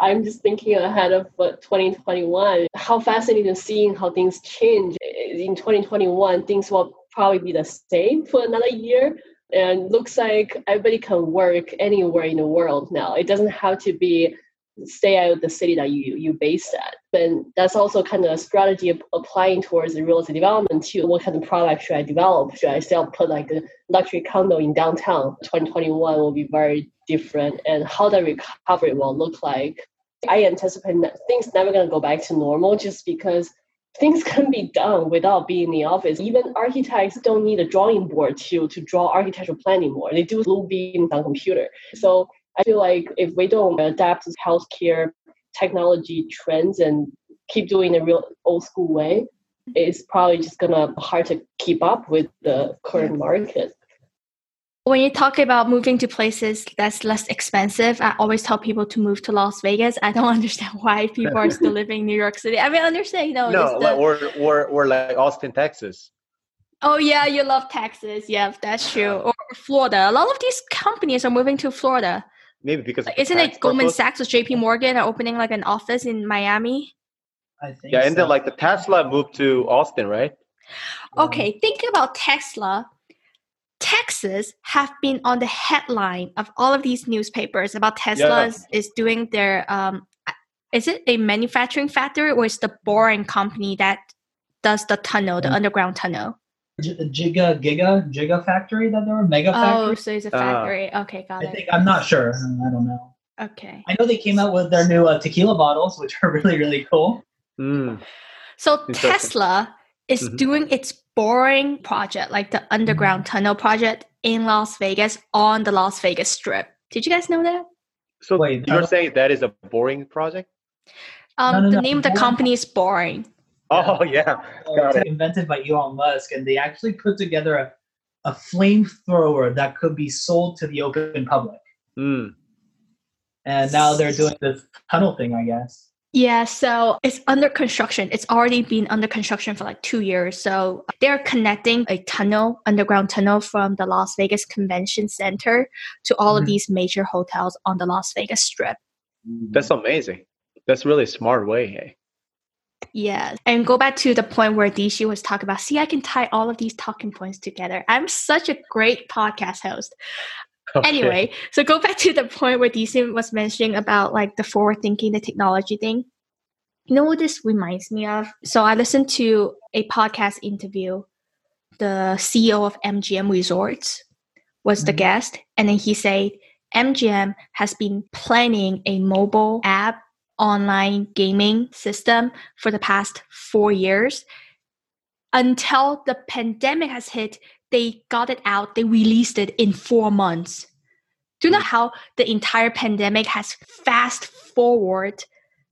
I'm just thinking ahead of what 2021. How fascinating seeing how things change. In 2021, things will probably be the same for another year. And looks like everybody can work anywhere in the world now. It doesn't have to be stay out of the city that you you base at. But that's also kind of a strategy of applying towards the real estate development too. What kind of product should I develop? Should I still put like a luxury condo in downtown? 2021 will be very different, and how the recovery will look like. I anticipate that things never gonna go back to normal just because things can be done without being in the office. Even architects don't need a drawing board to to draw architectural plan anymore. They do Bluebeam on computer. So I feel like if we don't adapt to healthcare technology trends and keep doing the real old school way, it's probably just gonna hard to keep up with the current market. When you talk about moving to places that's less expensive, I always tell people to move to Las Vegas. I don't understand why people are still living in New York City. I mean, I understand, you know, no, it's the- like, we're, we're, we're like Austin, Texas. Oh yeah, you love Texas. Yeah, that's true. Or Florida. A lot of these companies are moving to Florida. Maybe because Like, isn't tax it Goldman purpose. Sachs or JP Morgan are opening like an office in Miami? I think. Yeah, and so. then like the Tesla moved to Austin, right? Yeah. Okay, think about Tesla, Texas have been on the headline of all of these newspapers about Tesla is, is doing their um is it a manufacturing factory or is the boring company that does the tunnel, the Mm. underground tunnel? Giga Giga Giga Factory that there were mega Oh, so it's a Ah. factory. okay, got I it. think I'm not sure. I don't know. Okay. I know they came out with their new uh, tequila bottles, which are really really cool. Mm. So Tesla is Mhm. doing its boring project, like the underground Mm-hmm. tunnel project in Las Vegas on the Las Vegas Strip. Did you guys know that? So Wait, you're no. saying that is a boring project? Um, No, no, the no, name of the company is boring. Oh yeah. Got it's invented by Elon Musk, and they actually put together a, a flamethrower that could be sold to the open public. Mm. And now they're doing this tunnel thing, I guess. Yeah, so it's under construction. It's already been under construction for like two years. So they're connecting a tunnel, underground tunnel from the Las Vegas Convention Center to all of Mhm. these major hotels on the Las Vegas Strip. That's amazing. That's really smart way. Hey. Yeah. And go back to the point where Dixi was talking about, see, I can tie all of these talking points together. I'm such a great podcast host. Okay. Anyway, so go back to the point where Dixi was mentioning about like the forward thinking, the technology thing. You know what this reminds me of? So I listened to a podcast interview. The CEO of MGM Resorts was the Mhm. guest, and then he said MGM has been planning a mobile app online gaming system for the past four years. Until the pandemic has hit, they got it out, they released it in four months. Do you know how the entire pandemic has fast forward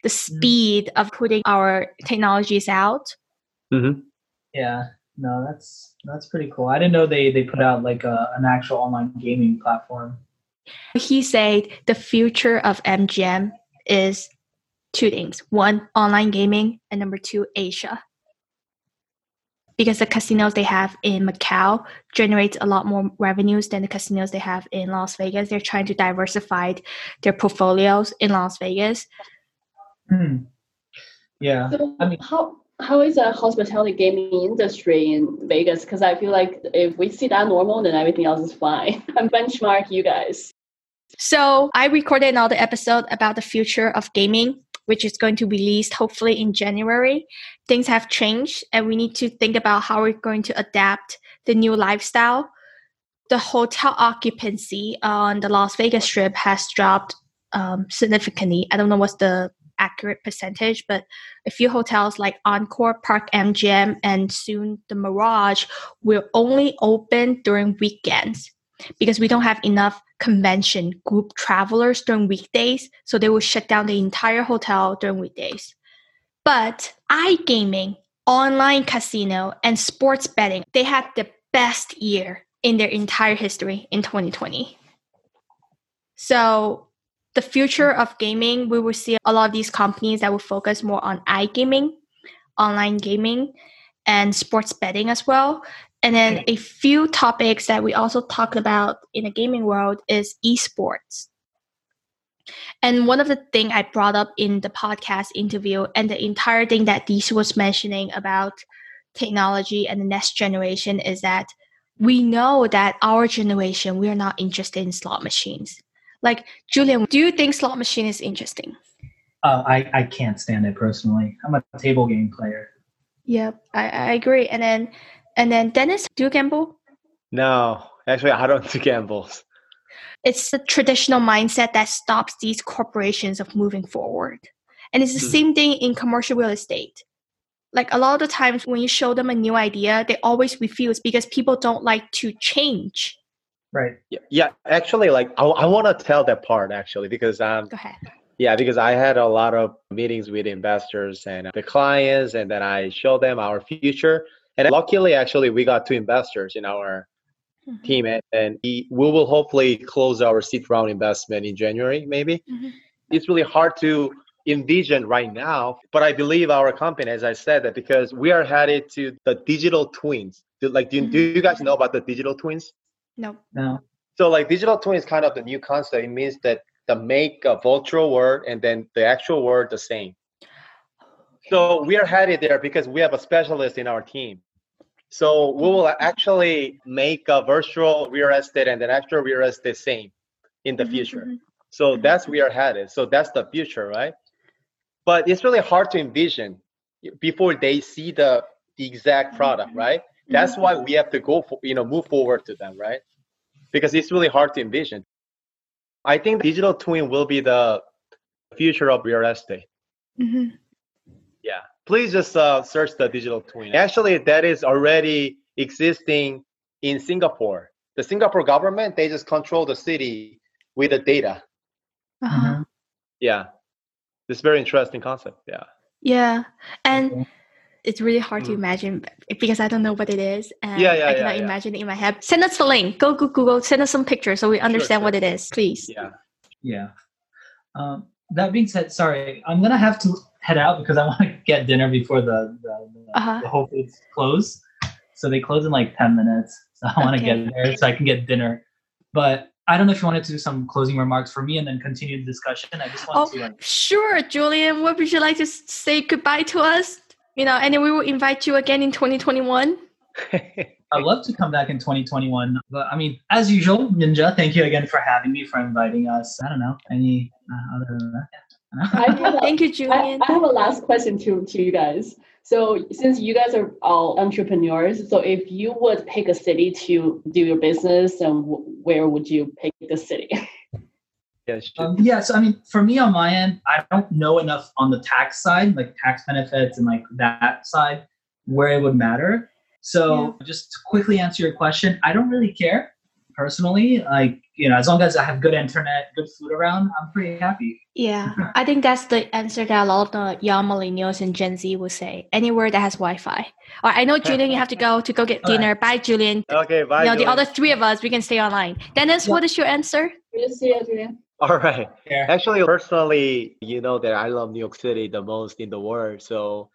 the speed of putting our technologies out? Mhm. Yeah, no, that's that's pretty cool. I didn't know they they put out like a, an actual online gaming platform. He said the future of MGM is two things one, online gaming, and number two, Asia. Because the casinos they have in Macau generate a lot more revenues than the casinos they have in Las Vegas. They're trying to diversify their portfolios in Las Vegas. Hmm. Yeah, So I mean- how how is the hospitality gaming industry in Vegas? Because I feel like if we see that normal, then everything else is fine. I'm benchmark you guys. So I recorded another episode about the future of gaming, which is going to be released hopefully in January. Things have changed, and we need to think about how we're going to adapt the new lifestyle. The hotel occupancy on the Las Vegas Strip has dropped um, significantly. I don't know what's the accurate percentage, but a few hotels like Encore, Park MGM, and soon the Mirage will only open during weekends because we don't have enough convention group travelers during weekdays, so they will shut down the entire hotel during weekdays. But iGaming, online casino, and sports betting, they had the best year in their entire history in 2020. So the future of gaming, we will see a lot of these companies that will focus more on iGaming, online gaming, and sports betting as well. And then a few topics that we also talked about in the gaming world is esports. And one of the thing I brought up in the podcast interview and the entire thing that Dixi was mentioning about technology and the next generation is that we know that our generation we are not interested in slot machines. Like Julien, do you think slot machine is interesting? uh, I I can't stand it personally. I'm a table game player. Yep, I, I agree. And then and then Dennis, do you gamble? No, actually, I don't do gambles. it's the traditional mindset that stops these corporations of moving forward. And it's the Mhm. same thing in commercial real estate. Like a lot of the times when you show them a new idea, they always refuse because people don't like to change. Right. Yeah, yeah actually, like I, I want to tell that part actually because um Go ahead. yeah because I had a lot of meetings with investors and the clients, and then I show them our future. And luckily, actually, we got two investors in our Mhm. team, and, and we, we will hopefully close our seed round investment in January, maybe. Mhm. It's really hard to envision right now, but I believe our company, as I said, that because we are headed to the digital twins. Do- Like, do, do you guys know about the digital twins? No. No. So, like, digital twin is kind of the new concept. It means that the make a virtual world and then the actual world the same. So we are headed there because we have a specialist in our team. So we will actually make a virtual real estate and then actual real estate same in the Mhm, future. mhm. So that's we are headed. So that's the future, right? But it's really hard to envision before they see the the exact product, right? That's why we have to go for you know move forward to them, right? Because it's really hard to envision. I think digital twin will be the future of real estate. Mhm. Yeah. Please just uh, search the digital twin. Actually, that is already existing in Singapore. The Singapore government, they just control the city with the data. Uh-huh. Mhm. Yeah. It's very interesting concept. Yeah. Yeah. And Okay. it's really hard to Mm. imagine because I don't know what it is. And Yeah, yeah, I cannot yeah. imagine it in my head. Send us the link. Go Google, Google, send us some pictures so we understand sure. what it is, please. Yeah. Yeah. Um, that being said, sorry, I'm gonna have to head out because I want to get dinner before the the, the, Uh-huh. the Whole Foods close. So they close in like ten minutes. So I want to Okay. get there so I can get dinner. But I don't know if you wanted to do some closing remarks for me and then continue the discussion. I just want Oh, to like sure, Julien. What would you like to say goodbye to us? You know, and then we will invite you again in 2021. I'd love to come back in 2021. But I mean, as usual, Minja, thank you again for having me, for inviting us. I don't know any uh, other than that. I a, Thank you, Julien. I have a last question to, to you guys. So since you guys are all entrepreneurs, so if you would pick a city to do your business, and w- where would you pick the city? yeah, sure. Um, yeah, so I mean, for me on my end, I don't know enough on the tax side, like tax benefits and like that side, where it would matter. So just to quickly answer your question, I don't really care personally. Like you know, as long as I have good internet, good food around, I'm pretty happy. Yeah, I think that's the answer that a lot of the young millennials and Gen Z will say. Anywhere that has Wi-Fi. Or I know Julien, you have to go to go get Alright. dinner. Bye, Julien. okay, bye. you know, the other three of us, we can stay online. Dennis, Yeah. what is your answer? Good to see you, Julien. All right. Yeah. Actually, personally, you know that I love New York City the most in the world. So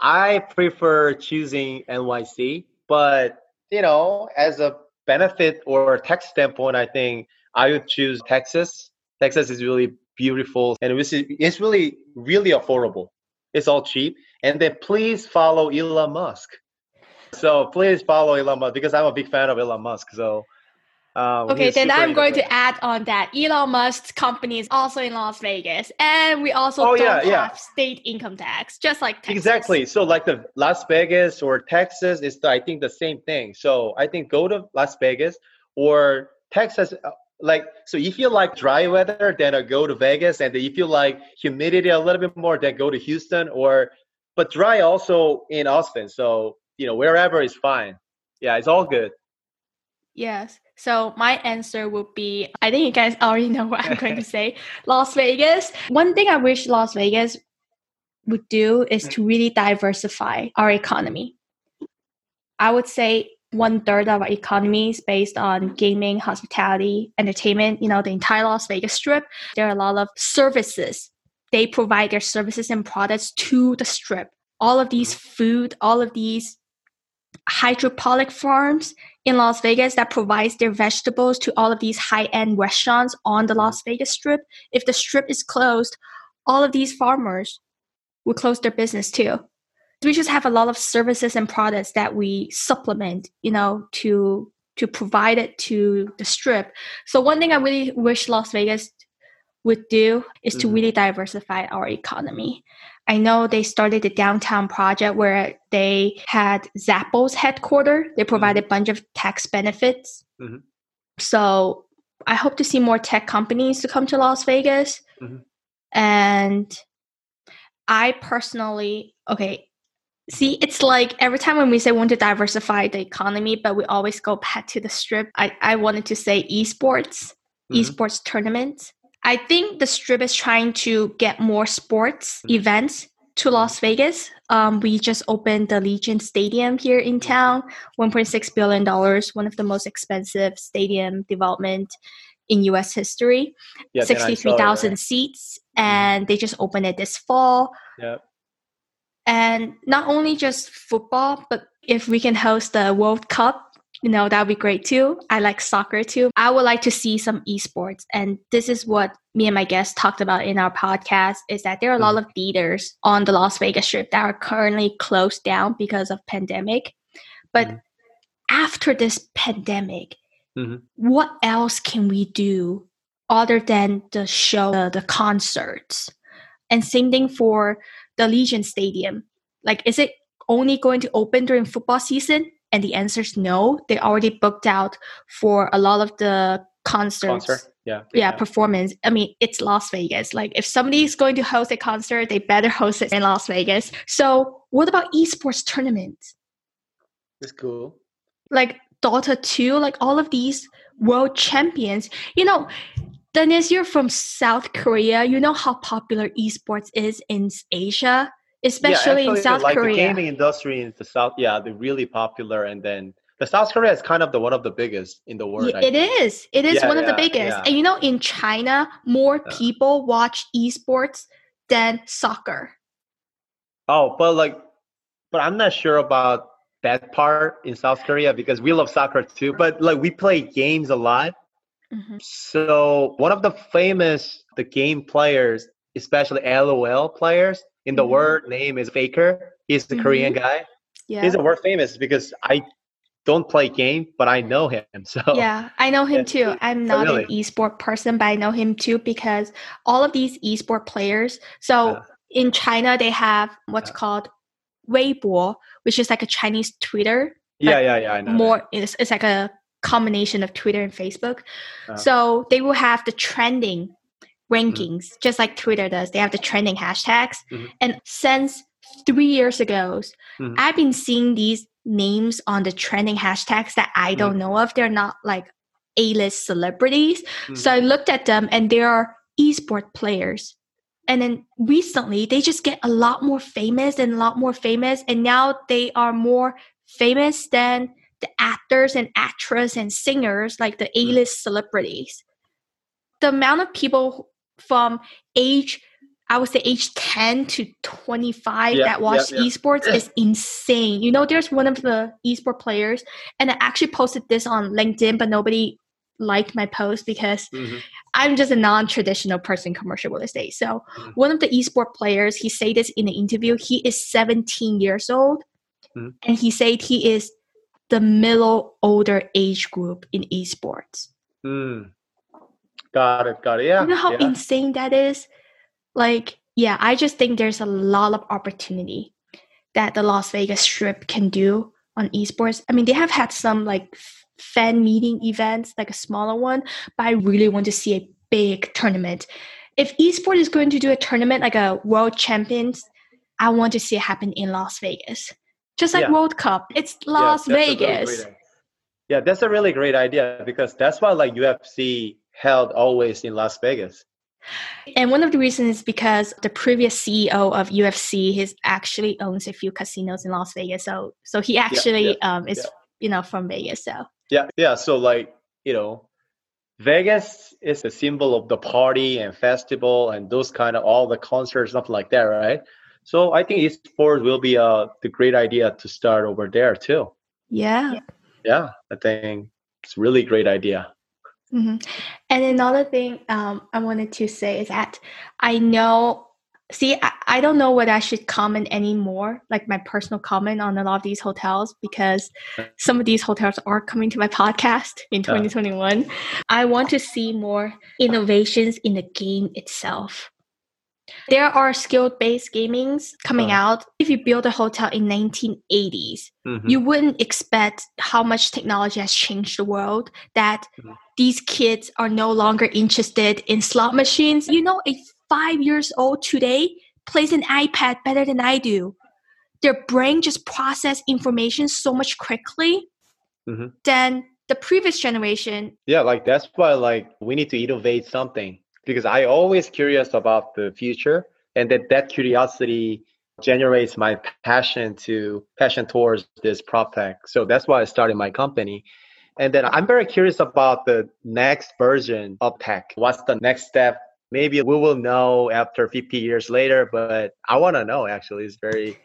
I prefer choosing NYC. But, you know, as a benefit or tax standpoint, I think I would choose Texas. Texas is really beautiful and it's really, really affordable. It's all cheap. And then please follow Elon Musk. So please follow Elon Musk because I'm a big fan of Elon Musk. So um, Okay, then I'm going to add on that Elon Musk's company is also in Las Vegas, and we also Oh, don't yeah, yeah. have state income tax, just like Texas. Exactly. So like the Las Vegas or Texas is the, I think the same thing. So I think go to Las Vegas or Texas. uh, Like so, if you like dry weather, then uh, go to Vegas, and if you like humidity a little bit more, then go to Houston or, but dry also in Austin. So you know wherever is fine. Yeah, it's all good. Yes. So my answer would be I think you guys already know what I'm going to say. Las Vegas. One thing I wish Las Vegas would do is to really diversify our economy. I would say one third of our economy is based on gaming, hospitality, entertainment, you know, the entire Las Vegas strip. There are a lot of services. They provide their services and products to the strip. All of these food, all of these hydroponic farms in Las Vegas that provides their vegetables to all of these high-end restaurants on the Las Vegas strip. If the strip is closed, all of these farmers will close their business too. We just have a lot of services and products that we supplement, you know, to to provide it to the strip. So one thing I really wish Las Vegas would do is to Mhm. really diversify our economy. I know they started the downtown project where they had Zappos headquarters. They provide a bunch of tax benefits. Mhm. So I hope to see more tech companies to come to Las Vegas. Mhm. And I personally, okay, see, it's like every time when we say we want to diversify the economy, but we always go back to the strip. I, I wanted to say esports, Mhm. esports tournaments. I think the strip is trying to get more sports Mhm. events to Las Vegas. Um, we just opened the Allegiant Stadium here in town, $1.6 billion, one one of the most expensive stadium development in US history, Yeah, then I saw it, 63,000 right? seats, and they just opened it this fall. Yeah. And not only just football, but if we can host the World Cup, you know, that would be great too. I like soccer too. I would like to see some esports. And this is what me and my guests talked about in our podcast is that there are a lot of theaters on the Las Vegas Strip that are currently closed down because of pandemic. But Mhm. after this pandemic, Mhm. what else can we do other than the show, the, the concerts? And same thing for the Allegiant Stadium. Like, is it only going to open during football season? And the answer is no. They already booked out for a lot of the concerts. Concert. Yeah. Yeah, performance. I mean, it's Las Vegas. Like, if somebody is going to host a concert, they better host it in Las Vegas. So, what about esports tournaments? It's cool. like Dota 2, like all of these world champions. You know, Dennis, you're from South Korea. You know how popular esports is in Asia, especially yeah, in South like Korea. the gaming industry in the south, yeah, they're really popular. And then the South Korea is kind of the one of the biggest in the world. Yeah, it is. It is Yeah, one of the biggest. And you know, in China, more people watch esports than soccer. Oh, but like, but I'm not sure about that part in South Korea because we love soccer too. But like, we play games a lot. Mhm. So one of the famous the game players, especially LOL players in the Mhm. world, name is Faker. He's the Korean guy. Yeah. He's a world famous because I don't play game, but I know him. So Yeah, I know him too. I'm Oh, not an really? esport person, but I know him too because all of these esport players. So Yeah. in China, they have what's Yeah. called Weibo, which is like a Chinese Twitter. yeah, yeah, yeah. I know. More, it's, it's like a combination of Twitter and Facebook. Uh. So they will have the trending Mm-hmm. rankings, just like Twitter does. They have the trending hashtags. Mhm. And since three years ago, Mhm. I've been seeing these names on the trending hashtags that I don't know of. They're not like A-list celebrities. So I looked at them and they are esport players. And then recently they just get a lot more famous and a lot more famous. And now they are more famous than the actors and actresses and singers, like the A-list celebrities. The amount of people from age I would say age 10 to 25 Yeah, that watch yeah, yeah. esports is insane. You know, there's one of the esport players, and I actually posted this on LinkedIn, but nobody liked my post because Mhm. I'm just a non-traditional person commercial real estate. So Mhm. one of the esport players, he said this in an interview. He is 17 years old, Mhm. and he said he is the middle older age group in esports. Mm. Got it. Got it. Yeah. You know how yeah. insane that is? Like, yeah, I just think there's a lot of opportunity that the Las Vegas Strip can do on esports. I mean, they have had some like f- fan meeting events, like a smaller one, but I really want to see a big tournament. If esport is going to do a tournament like a world champions, I want to see it happen in Las Vegas. Just like Yeah. World Cup. It's Las that's a really Vegas. yeah, that's a really great idea because that's why like UFC held always in Las Vegas. And one of the reasons is because the previous CEO of UFC, he's actually owns a few casinos in Las Vegas. So so he actually um is yeah. you know from Vegas. So Yeah, yeah. So like you know, Vegas is a symbol of the party and festival and those kind of all the concerts, stuff like that, right? So I think esports will be uh the great idea to start over there too. yeah. Yeah, I think it's really great idea. Hmm And another thing um, I wanted to say is that I know, see, I, I don't know whether I should comment anymore, like my personal comment on a lot of these hotels, because some of these hotels are coming to my podcast in 2021. I want to see more innovations in the game itself. There are skill-based gamings coming Uh. out. If you build a hotel in 1980s, Mhm. you wouldn't expect how much technology has changed the world that Mhm. these kids are no longer interested in slot machines you know a five years old today plays an ipad better than i do their brain just process information so much quickly Mhm. than the previous generation Yeah, like that's why like we need to innovate something because I always curious about the future and that that curiosity generates my passion to passion towards this prop tech. So that's why I started my company. And then I'm very curious about the next version of tech. What's the next step? Maybe we will know after 50 years later, but I want to know actually. It's very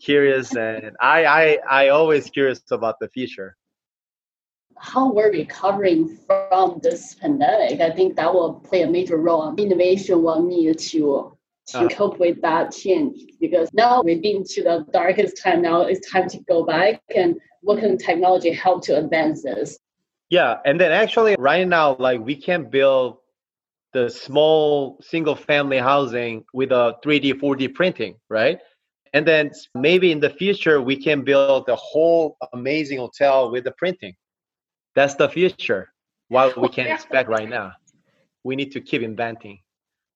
curious and I, I I always curious about the future. How we're recovering from this pandemic, I think that will play a major role. Innovation will need to to Uh. cope with that change because now we've been to the darkest time. Now it's time to go back and what can technology help to advance this? Yeah, and then actually right now, like we can build the small single family housing with a 3D, 4D printing, right? And then maybe in the future we can build a whole amazing hotel with the printing. That's the future. What we can expect right now. We need to keep inventing.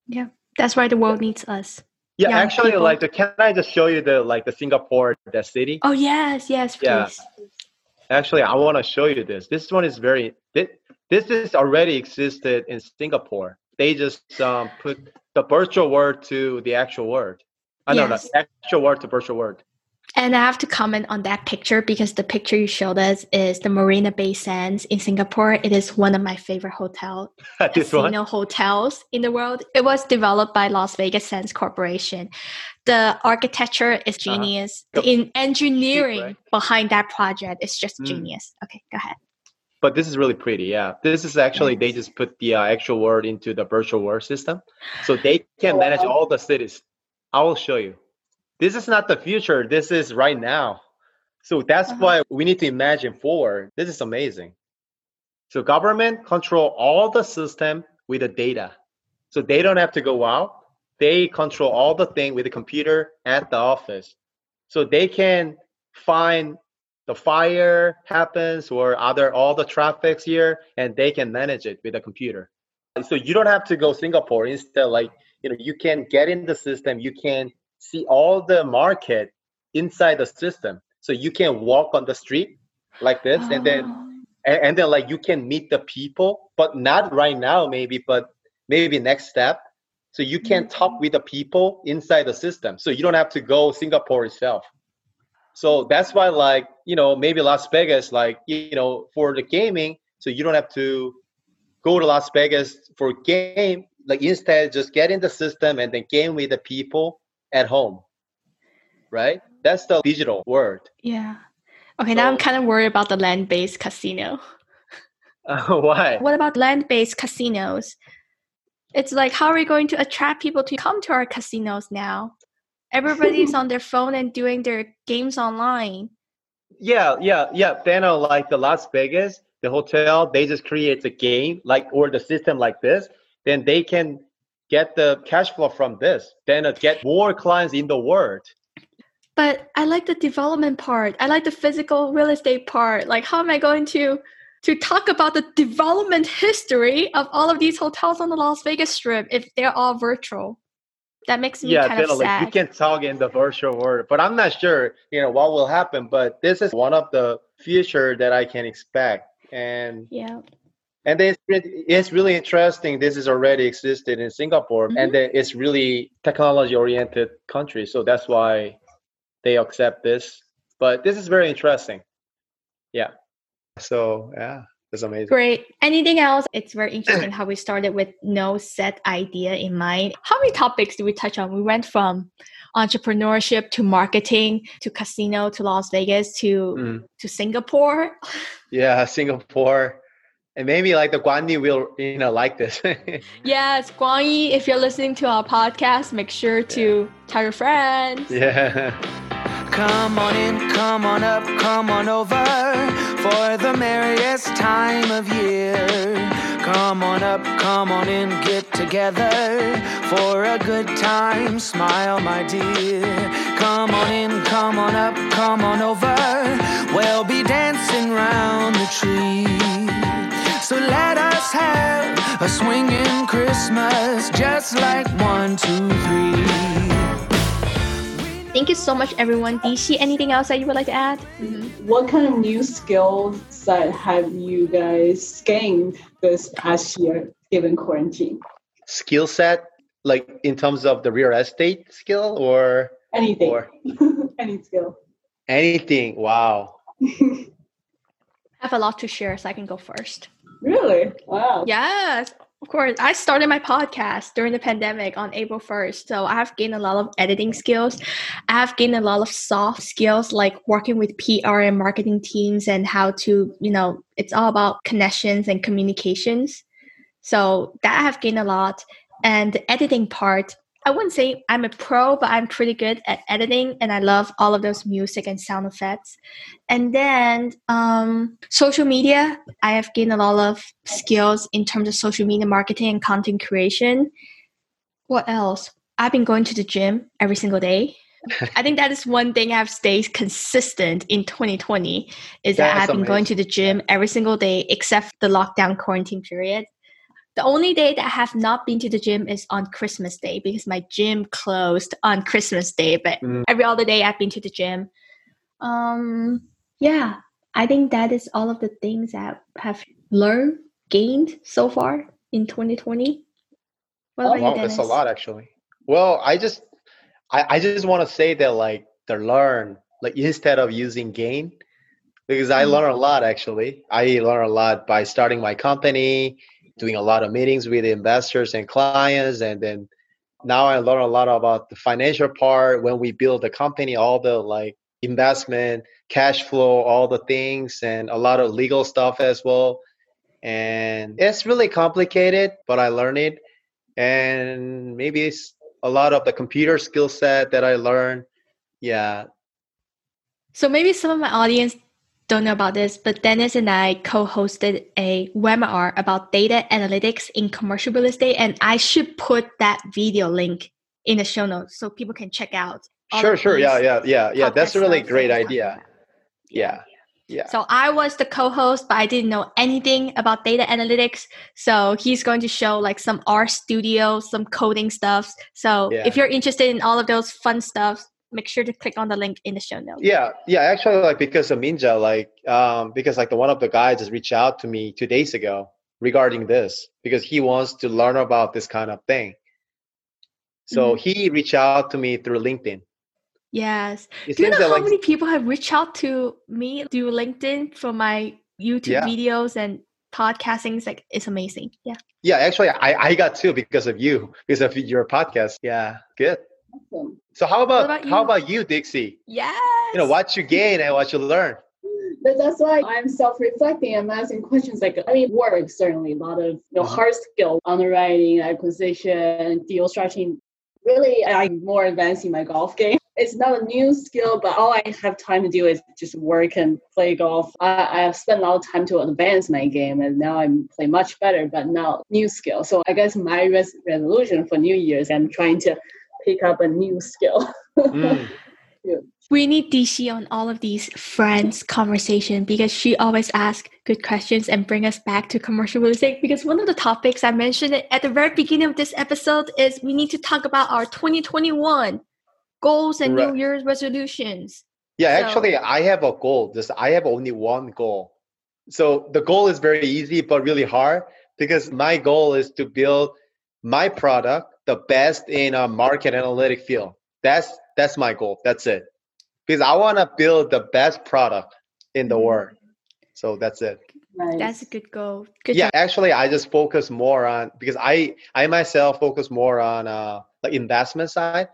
Yeah, that's why the world needs us Yeah, actually, people. like, the, can I just show you the like the Singapore, the city? oh yes yes please Yeah. Actually, I want to show you this. This one is very. This, this is already existed in Singapore. They just um, put the virtual word to the actual word. I know Yes. the actual word to virtual word. And I have to comment on that picture because the picture you showed us is the Marina Bay Sands in Singapore. It is one of my favorite hotel casino hotels in the world. It was developed by Las Vegas Sands Corporation. The architecture is Uh-huh. genius. The in engineering right? behind that project is just Mm. genius. Okay, go ahead. But this is really pretty. Yeah, this is actually they just put the uh, actual word into the virtual world system, so they can manage all the cities. I will show you. This is not the future. This is right now. So that's Uh-huh. why we need to imagine forward. This is amazing. So government control all the system with the data. So they don't have to go out. They control all the thing with the computer at the office. So they can find the fire happens or other all the traffics here and they can manage it with a computer. So you don't have to go Singapore. Instead, like you know, you can get in the system, you can see all the market inside the system. So you can walk on the street like this and then Oh. and, and then like you can meet the people but not right now maybe but maybe next step. So you can talk with the people inside the system. So you don't have to go singapore itself. So that's why like you know maybe las vegas like you know for the gaming so you don't have to go to las vegas for game. Like instead just get in the system and then game with the people at home right that's the digital world Yeah. Okay, now I'm kind of worried about the land based casino. why What about land based casinos? It's like, how are we going to attract people to come to our casinos now? Everybody's on their phone and doing their games online. Yeah, yeah, yeah. Then uh, like the Las Vegas, the hotel, they just create the game like or the system like this. Then they can get the cash flow from this. Then uh, get more clients in the world. But I like the development part. I like the physical real estate part. Like, how am I going to to talk about the development history of all of these hotels on the Las Vegas Strip if they're all virtual? That makes me Yeah, kind then of sad. you can talk in the virtual world, but I'm not sure you know what will happen. But this is one of the future that I can expect, and yeah. And then it's, it's really interesting. This is already existed in Singapore, Mhm. and then it's really technology oriented country, so that's why they accept this. But this is very interesting. Yeah. So yeah, it's amazing. Great. Anything else? It's very interesting how we started with no set idea in mind. How many topics did we touch on? We went from entrepreneurship to marketing to casino to Las Vegas to Mm. to Singapore. Yeah, Singapore, and maybe like the Guanyi will you know like this. Yes, Guang Yi, if you're listening to our podcast, make sure to tell your friends. yeah. Come on in, come on up, come on over for the merriest time of year. Come on up, come on in, get together for a good time. Smile, my dear. Come on in, come on up, come on over. We'll be dancing round the tree. So let us have a swinging Christmas, just like one, two, three. Thank you so much, everyone. Do you anything else that you would like to add? Mm-hmm. What kind of new skills that have you guys gained this past year given quarantine? Skill set, like in terms of the real estate skill or Anything. or Any skill. anything. Wow. I have a lot to share, so I can go first. Really? Wow. Yes, of course. I started my podcast during the pandemic on April 1st. So I have gained a lot of editing skills. I have gained a lot of soft skills like working with PR and marketing teams and how to, you know, it's all about connections and communications. So that I have gained a lot. And the editing part, I wouldn't say I'm a pro, but I'm pretty good at editing and I love all of those music and sound effects. And then um, social media, I have gained a lot of skills in terms of social media marketing and content creation. What else? I've been going to the gym every single day. I think that is one thing I've stayed consistent in 2020 is that I've been going to the gym every single day except the lockdown quarantine period. The only day that I have not been to the gym is on Christmas Day because my gym closed on Christmas Day. But Mm. every other day I've been to the gym. Um, yeah, I think that is all of the things that I have learned, gained so far in 2020. What Oh, about wow, you, Dennis? that's a lot actually. Well, I just I, I just want to say that like the learn like instead of using gain because I Mhm. learned a lot actually. I learned a lot by starting my company, doing a lot of meetings with investors and clients, and then now I learn a lot about the financial part when we build the company, all the like investment, cash flow, all the things, and a lot of legal stuff as well. And it's really complicated, but I learned it. And maybe it's a lot of the computer skill set that I learned. Yeah, So maybe some of my audience don't know about this, but Dennis and I co-hosted a webinar about data analytics in commercial real estate, and I should put that video link in the show notes so people can check out. sure, sure. Yeah, yeah, yeah, yeah. That's a really great idea. Yeah, yeah. So I was the co-host, but I didn't know anything about data analytics. So he's going to show like some R studio, some coding stuff. So Yeah. if you're interested in all of those fun stuff, make sure to click on the link in the show notes. Yeah, yeah. Actually, like because of Minja, like um, because like the one of the guys just reached out to me two days ago regarding this because he wants to learn about this kind of thing. So Mhm. he reached out to me through LinkedIn. Yes. It Do you know how like many people have reached out to me through LinkedIn for my YouTube Yeah. videos and podcasting? It's like it's amazing. Yeah. yeah, actually, I I got two because of you because of your podcast. Yeah, good. Awesome. So how about, about how you? about you, Dixi? Yes. You know what you gain and what you learn. But that's why I'm self-reflecting. I'm asking questions like, I mean, work certainly a lot of you know Mhm. hard skill, underwriting, acquisition, deal structuring. Really, I'm more advanced in my golf game. It's not a new skill, but all I have time to do is just work and play golf. I, I have spent a lot of time to advance my game, and now I'm play much better. But now new skill. So I guess my res- resolution for New Year's, I'm trying to pick up a new skill. Mm. we need DC on all of these friends conversation because she always asks good questions and bring us back to commercial real estate. Because one of the topics I mentioned at the very beginning of this episode is we need to talk about our 2021 goals and Right. New Year's resolutions. Yeah, So- actually, I have a goal. Just I have only one goal. So the goal is very easy, but really hard because my goal is to build my product the best in a market analytic field. That's that's my goal. That's it. Because I want to build the best product in the Mhm. world. So that's it. Nice. That's a good goal. Good yeah, job. actually, I just focus more on because I I myself focus more on uh like investment side.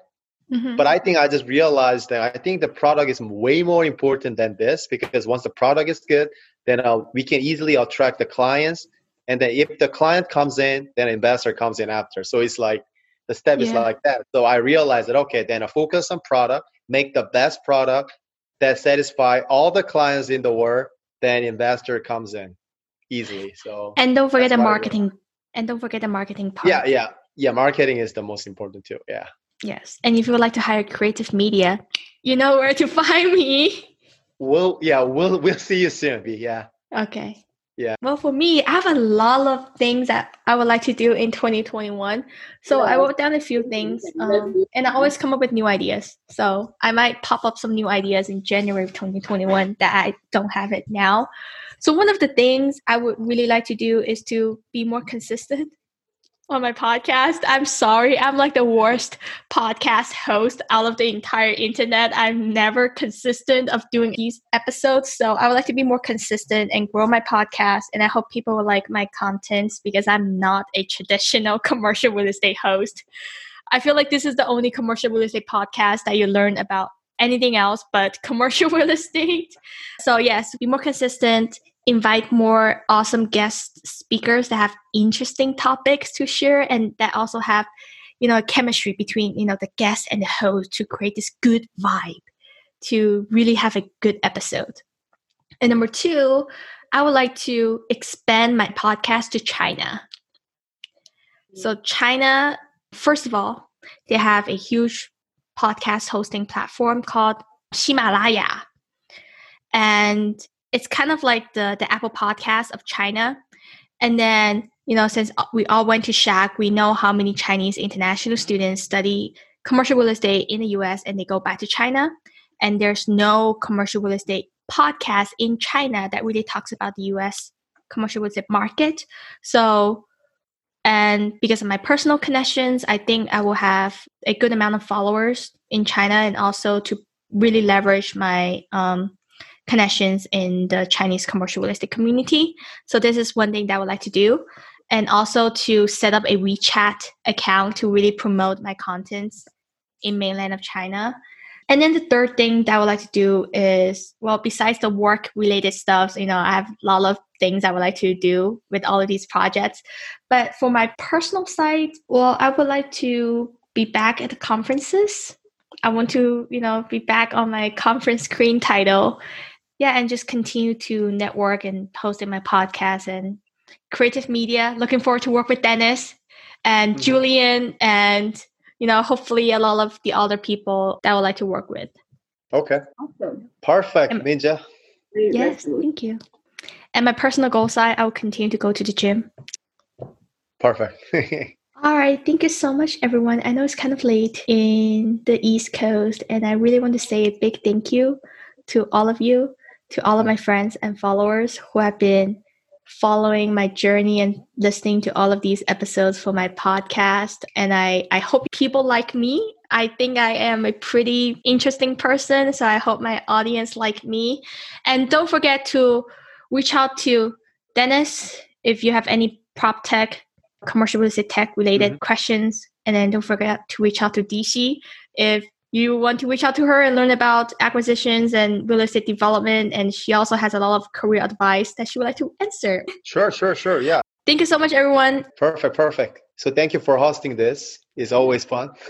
Mhm. But I think I just realized that I think the product is way more important than this because once the product is good, then uh, we can easily attract the clients. And then if the client comes in, then investor comes in after. So it's like the step is Yeah. like that. So I realized that okay, then I focus on product, make the best product that satisfy all the clients in the world. Then investor comes in easily. So and don't forget the marketing. And don't forget the marketing part. yeah, yeah, yeah. Marketing is the most important too. Yeah. Yes. And if you would like to hire creative media, you know where to find me. We'll yeah we'll we'll see you soon. Yeah. Okay. Yeah. Well, for me, I have a lot of things that I would like to do in 2021. So I wrote down a few things, um, and I always come up with new ideas. So I might pop up some new ideas in January of 2021 that I don't have it now. So one of the things I would really like to do is to be more consistent on my podcast. I'm sorry, I'm like the worst podcast host out of the entire internet. I'm never consistent of doing these episodes. So I would like to be more consistent and grow my podcast. And I hope people will like my contents because I'm not a traditional commercial real estate host. I feel like this is the only commercial real estate podcast that you learn about anything else but commercial real estate. So yes, be more consistent, invite more awesome guest speakers that have interesting topics to share and that also have you know chemistry between you know the guest and the host to create this good vibe to really have a good episode. And number two i would like to expand my podcast to china. So china first of all they have a huge podcast hosting platform called Himalaya. And it's kind of like the the Apple Podcast of China. And then, you know, since we all went to Schack, we know how many Chinese international students study commercial real estate in the US and they go back to China. And there's no commercial real estate podcast in China that really talks about the US commercial real estate market. So, and because of my personal connections, I think I will have a good amount of followers in China and also to really leverage my um, connections in the Chinese commercial real estate community. So this is one thing that I would like to do. And also to set up a WeChat account to really promote my contents in mainland of China. And then the third thing that I would like to do is, well, besides the work related stuff, you know, I have a lot of things I would like to do with all of these projects. But for my personal side, well, I would like to be back at the conferences. I want to, you know, be back on my conference screen title. Yeah, and just continue to network and post in my podcast and creative media. Looking forward to work with Dennis and Mhm. Julien and you know, hopefully a lot of the other people that I would like to work with. Okay. Awesome. Perfect, Minja. Very, very Yes, thank you. And my personal goal side, I will continue to go to the gym. Perfect. All right, thank you so much, everyone. I know it's kind of late in the East Coast, and I really want to say a big thank you to all of you, to all of my friends and followers who have been following my journey and listening to all of these episodes for my podcast. And I, I hope people like me. I think I am a pretty interesting person, so I hope my audience like me. And don't forget to reach out to Dennis if you have any prop tech commercial real estate tech related mm-hmm. questions. And then don't forget to reach out to DC if you want to reach out to her and learn about acquisitions and real estate development. And she also has a lot of career advice that she would like to answer. sure, sure, sure. Yeah. Thank you so much, everyone. Perfect, perfect. So thank you for hosting this. It's always fun.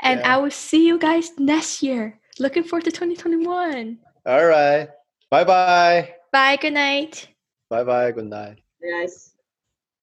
And Yeah. I will see you guys next year. Looking forward to 2021. All right. Bye bye. Bye. Good night. Bye bye. Good night. Nice.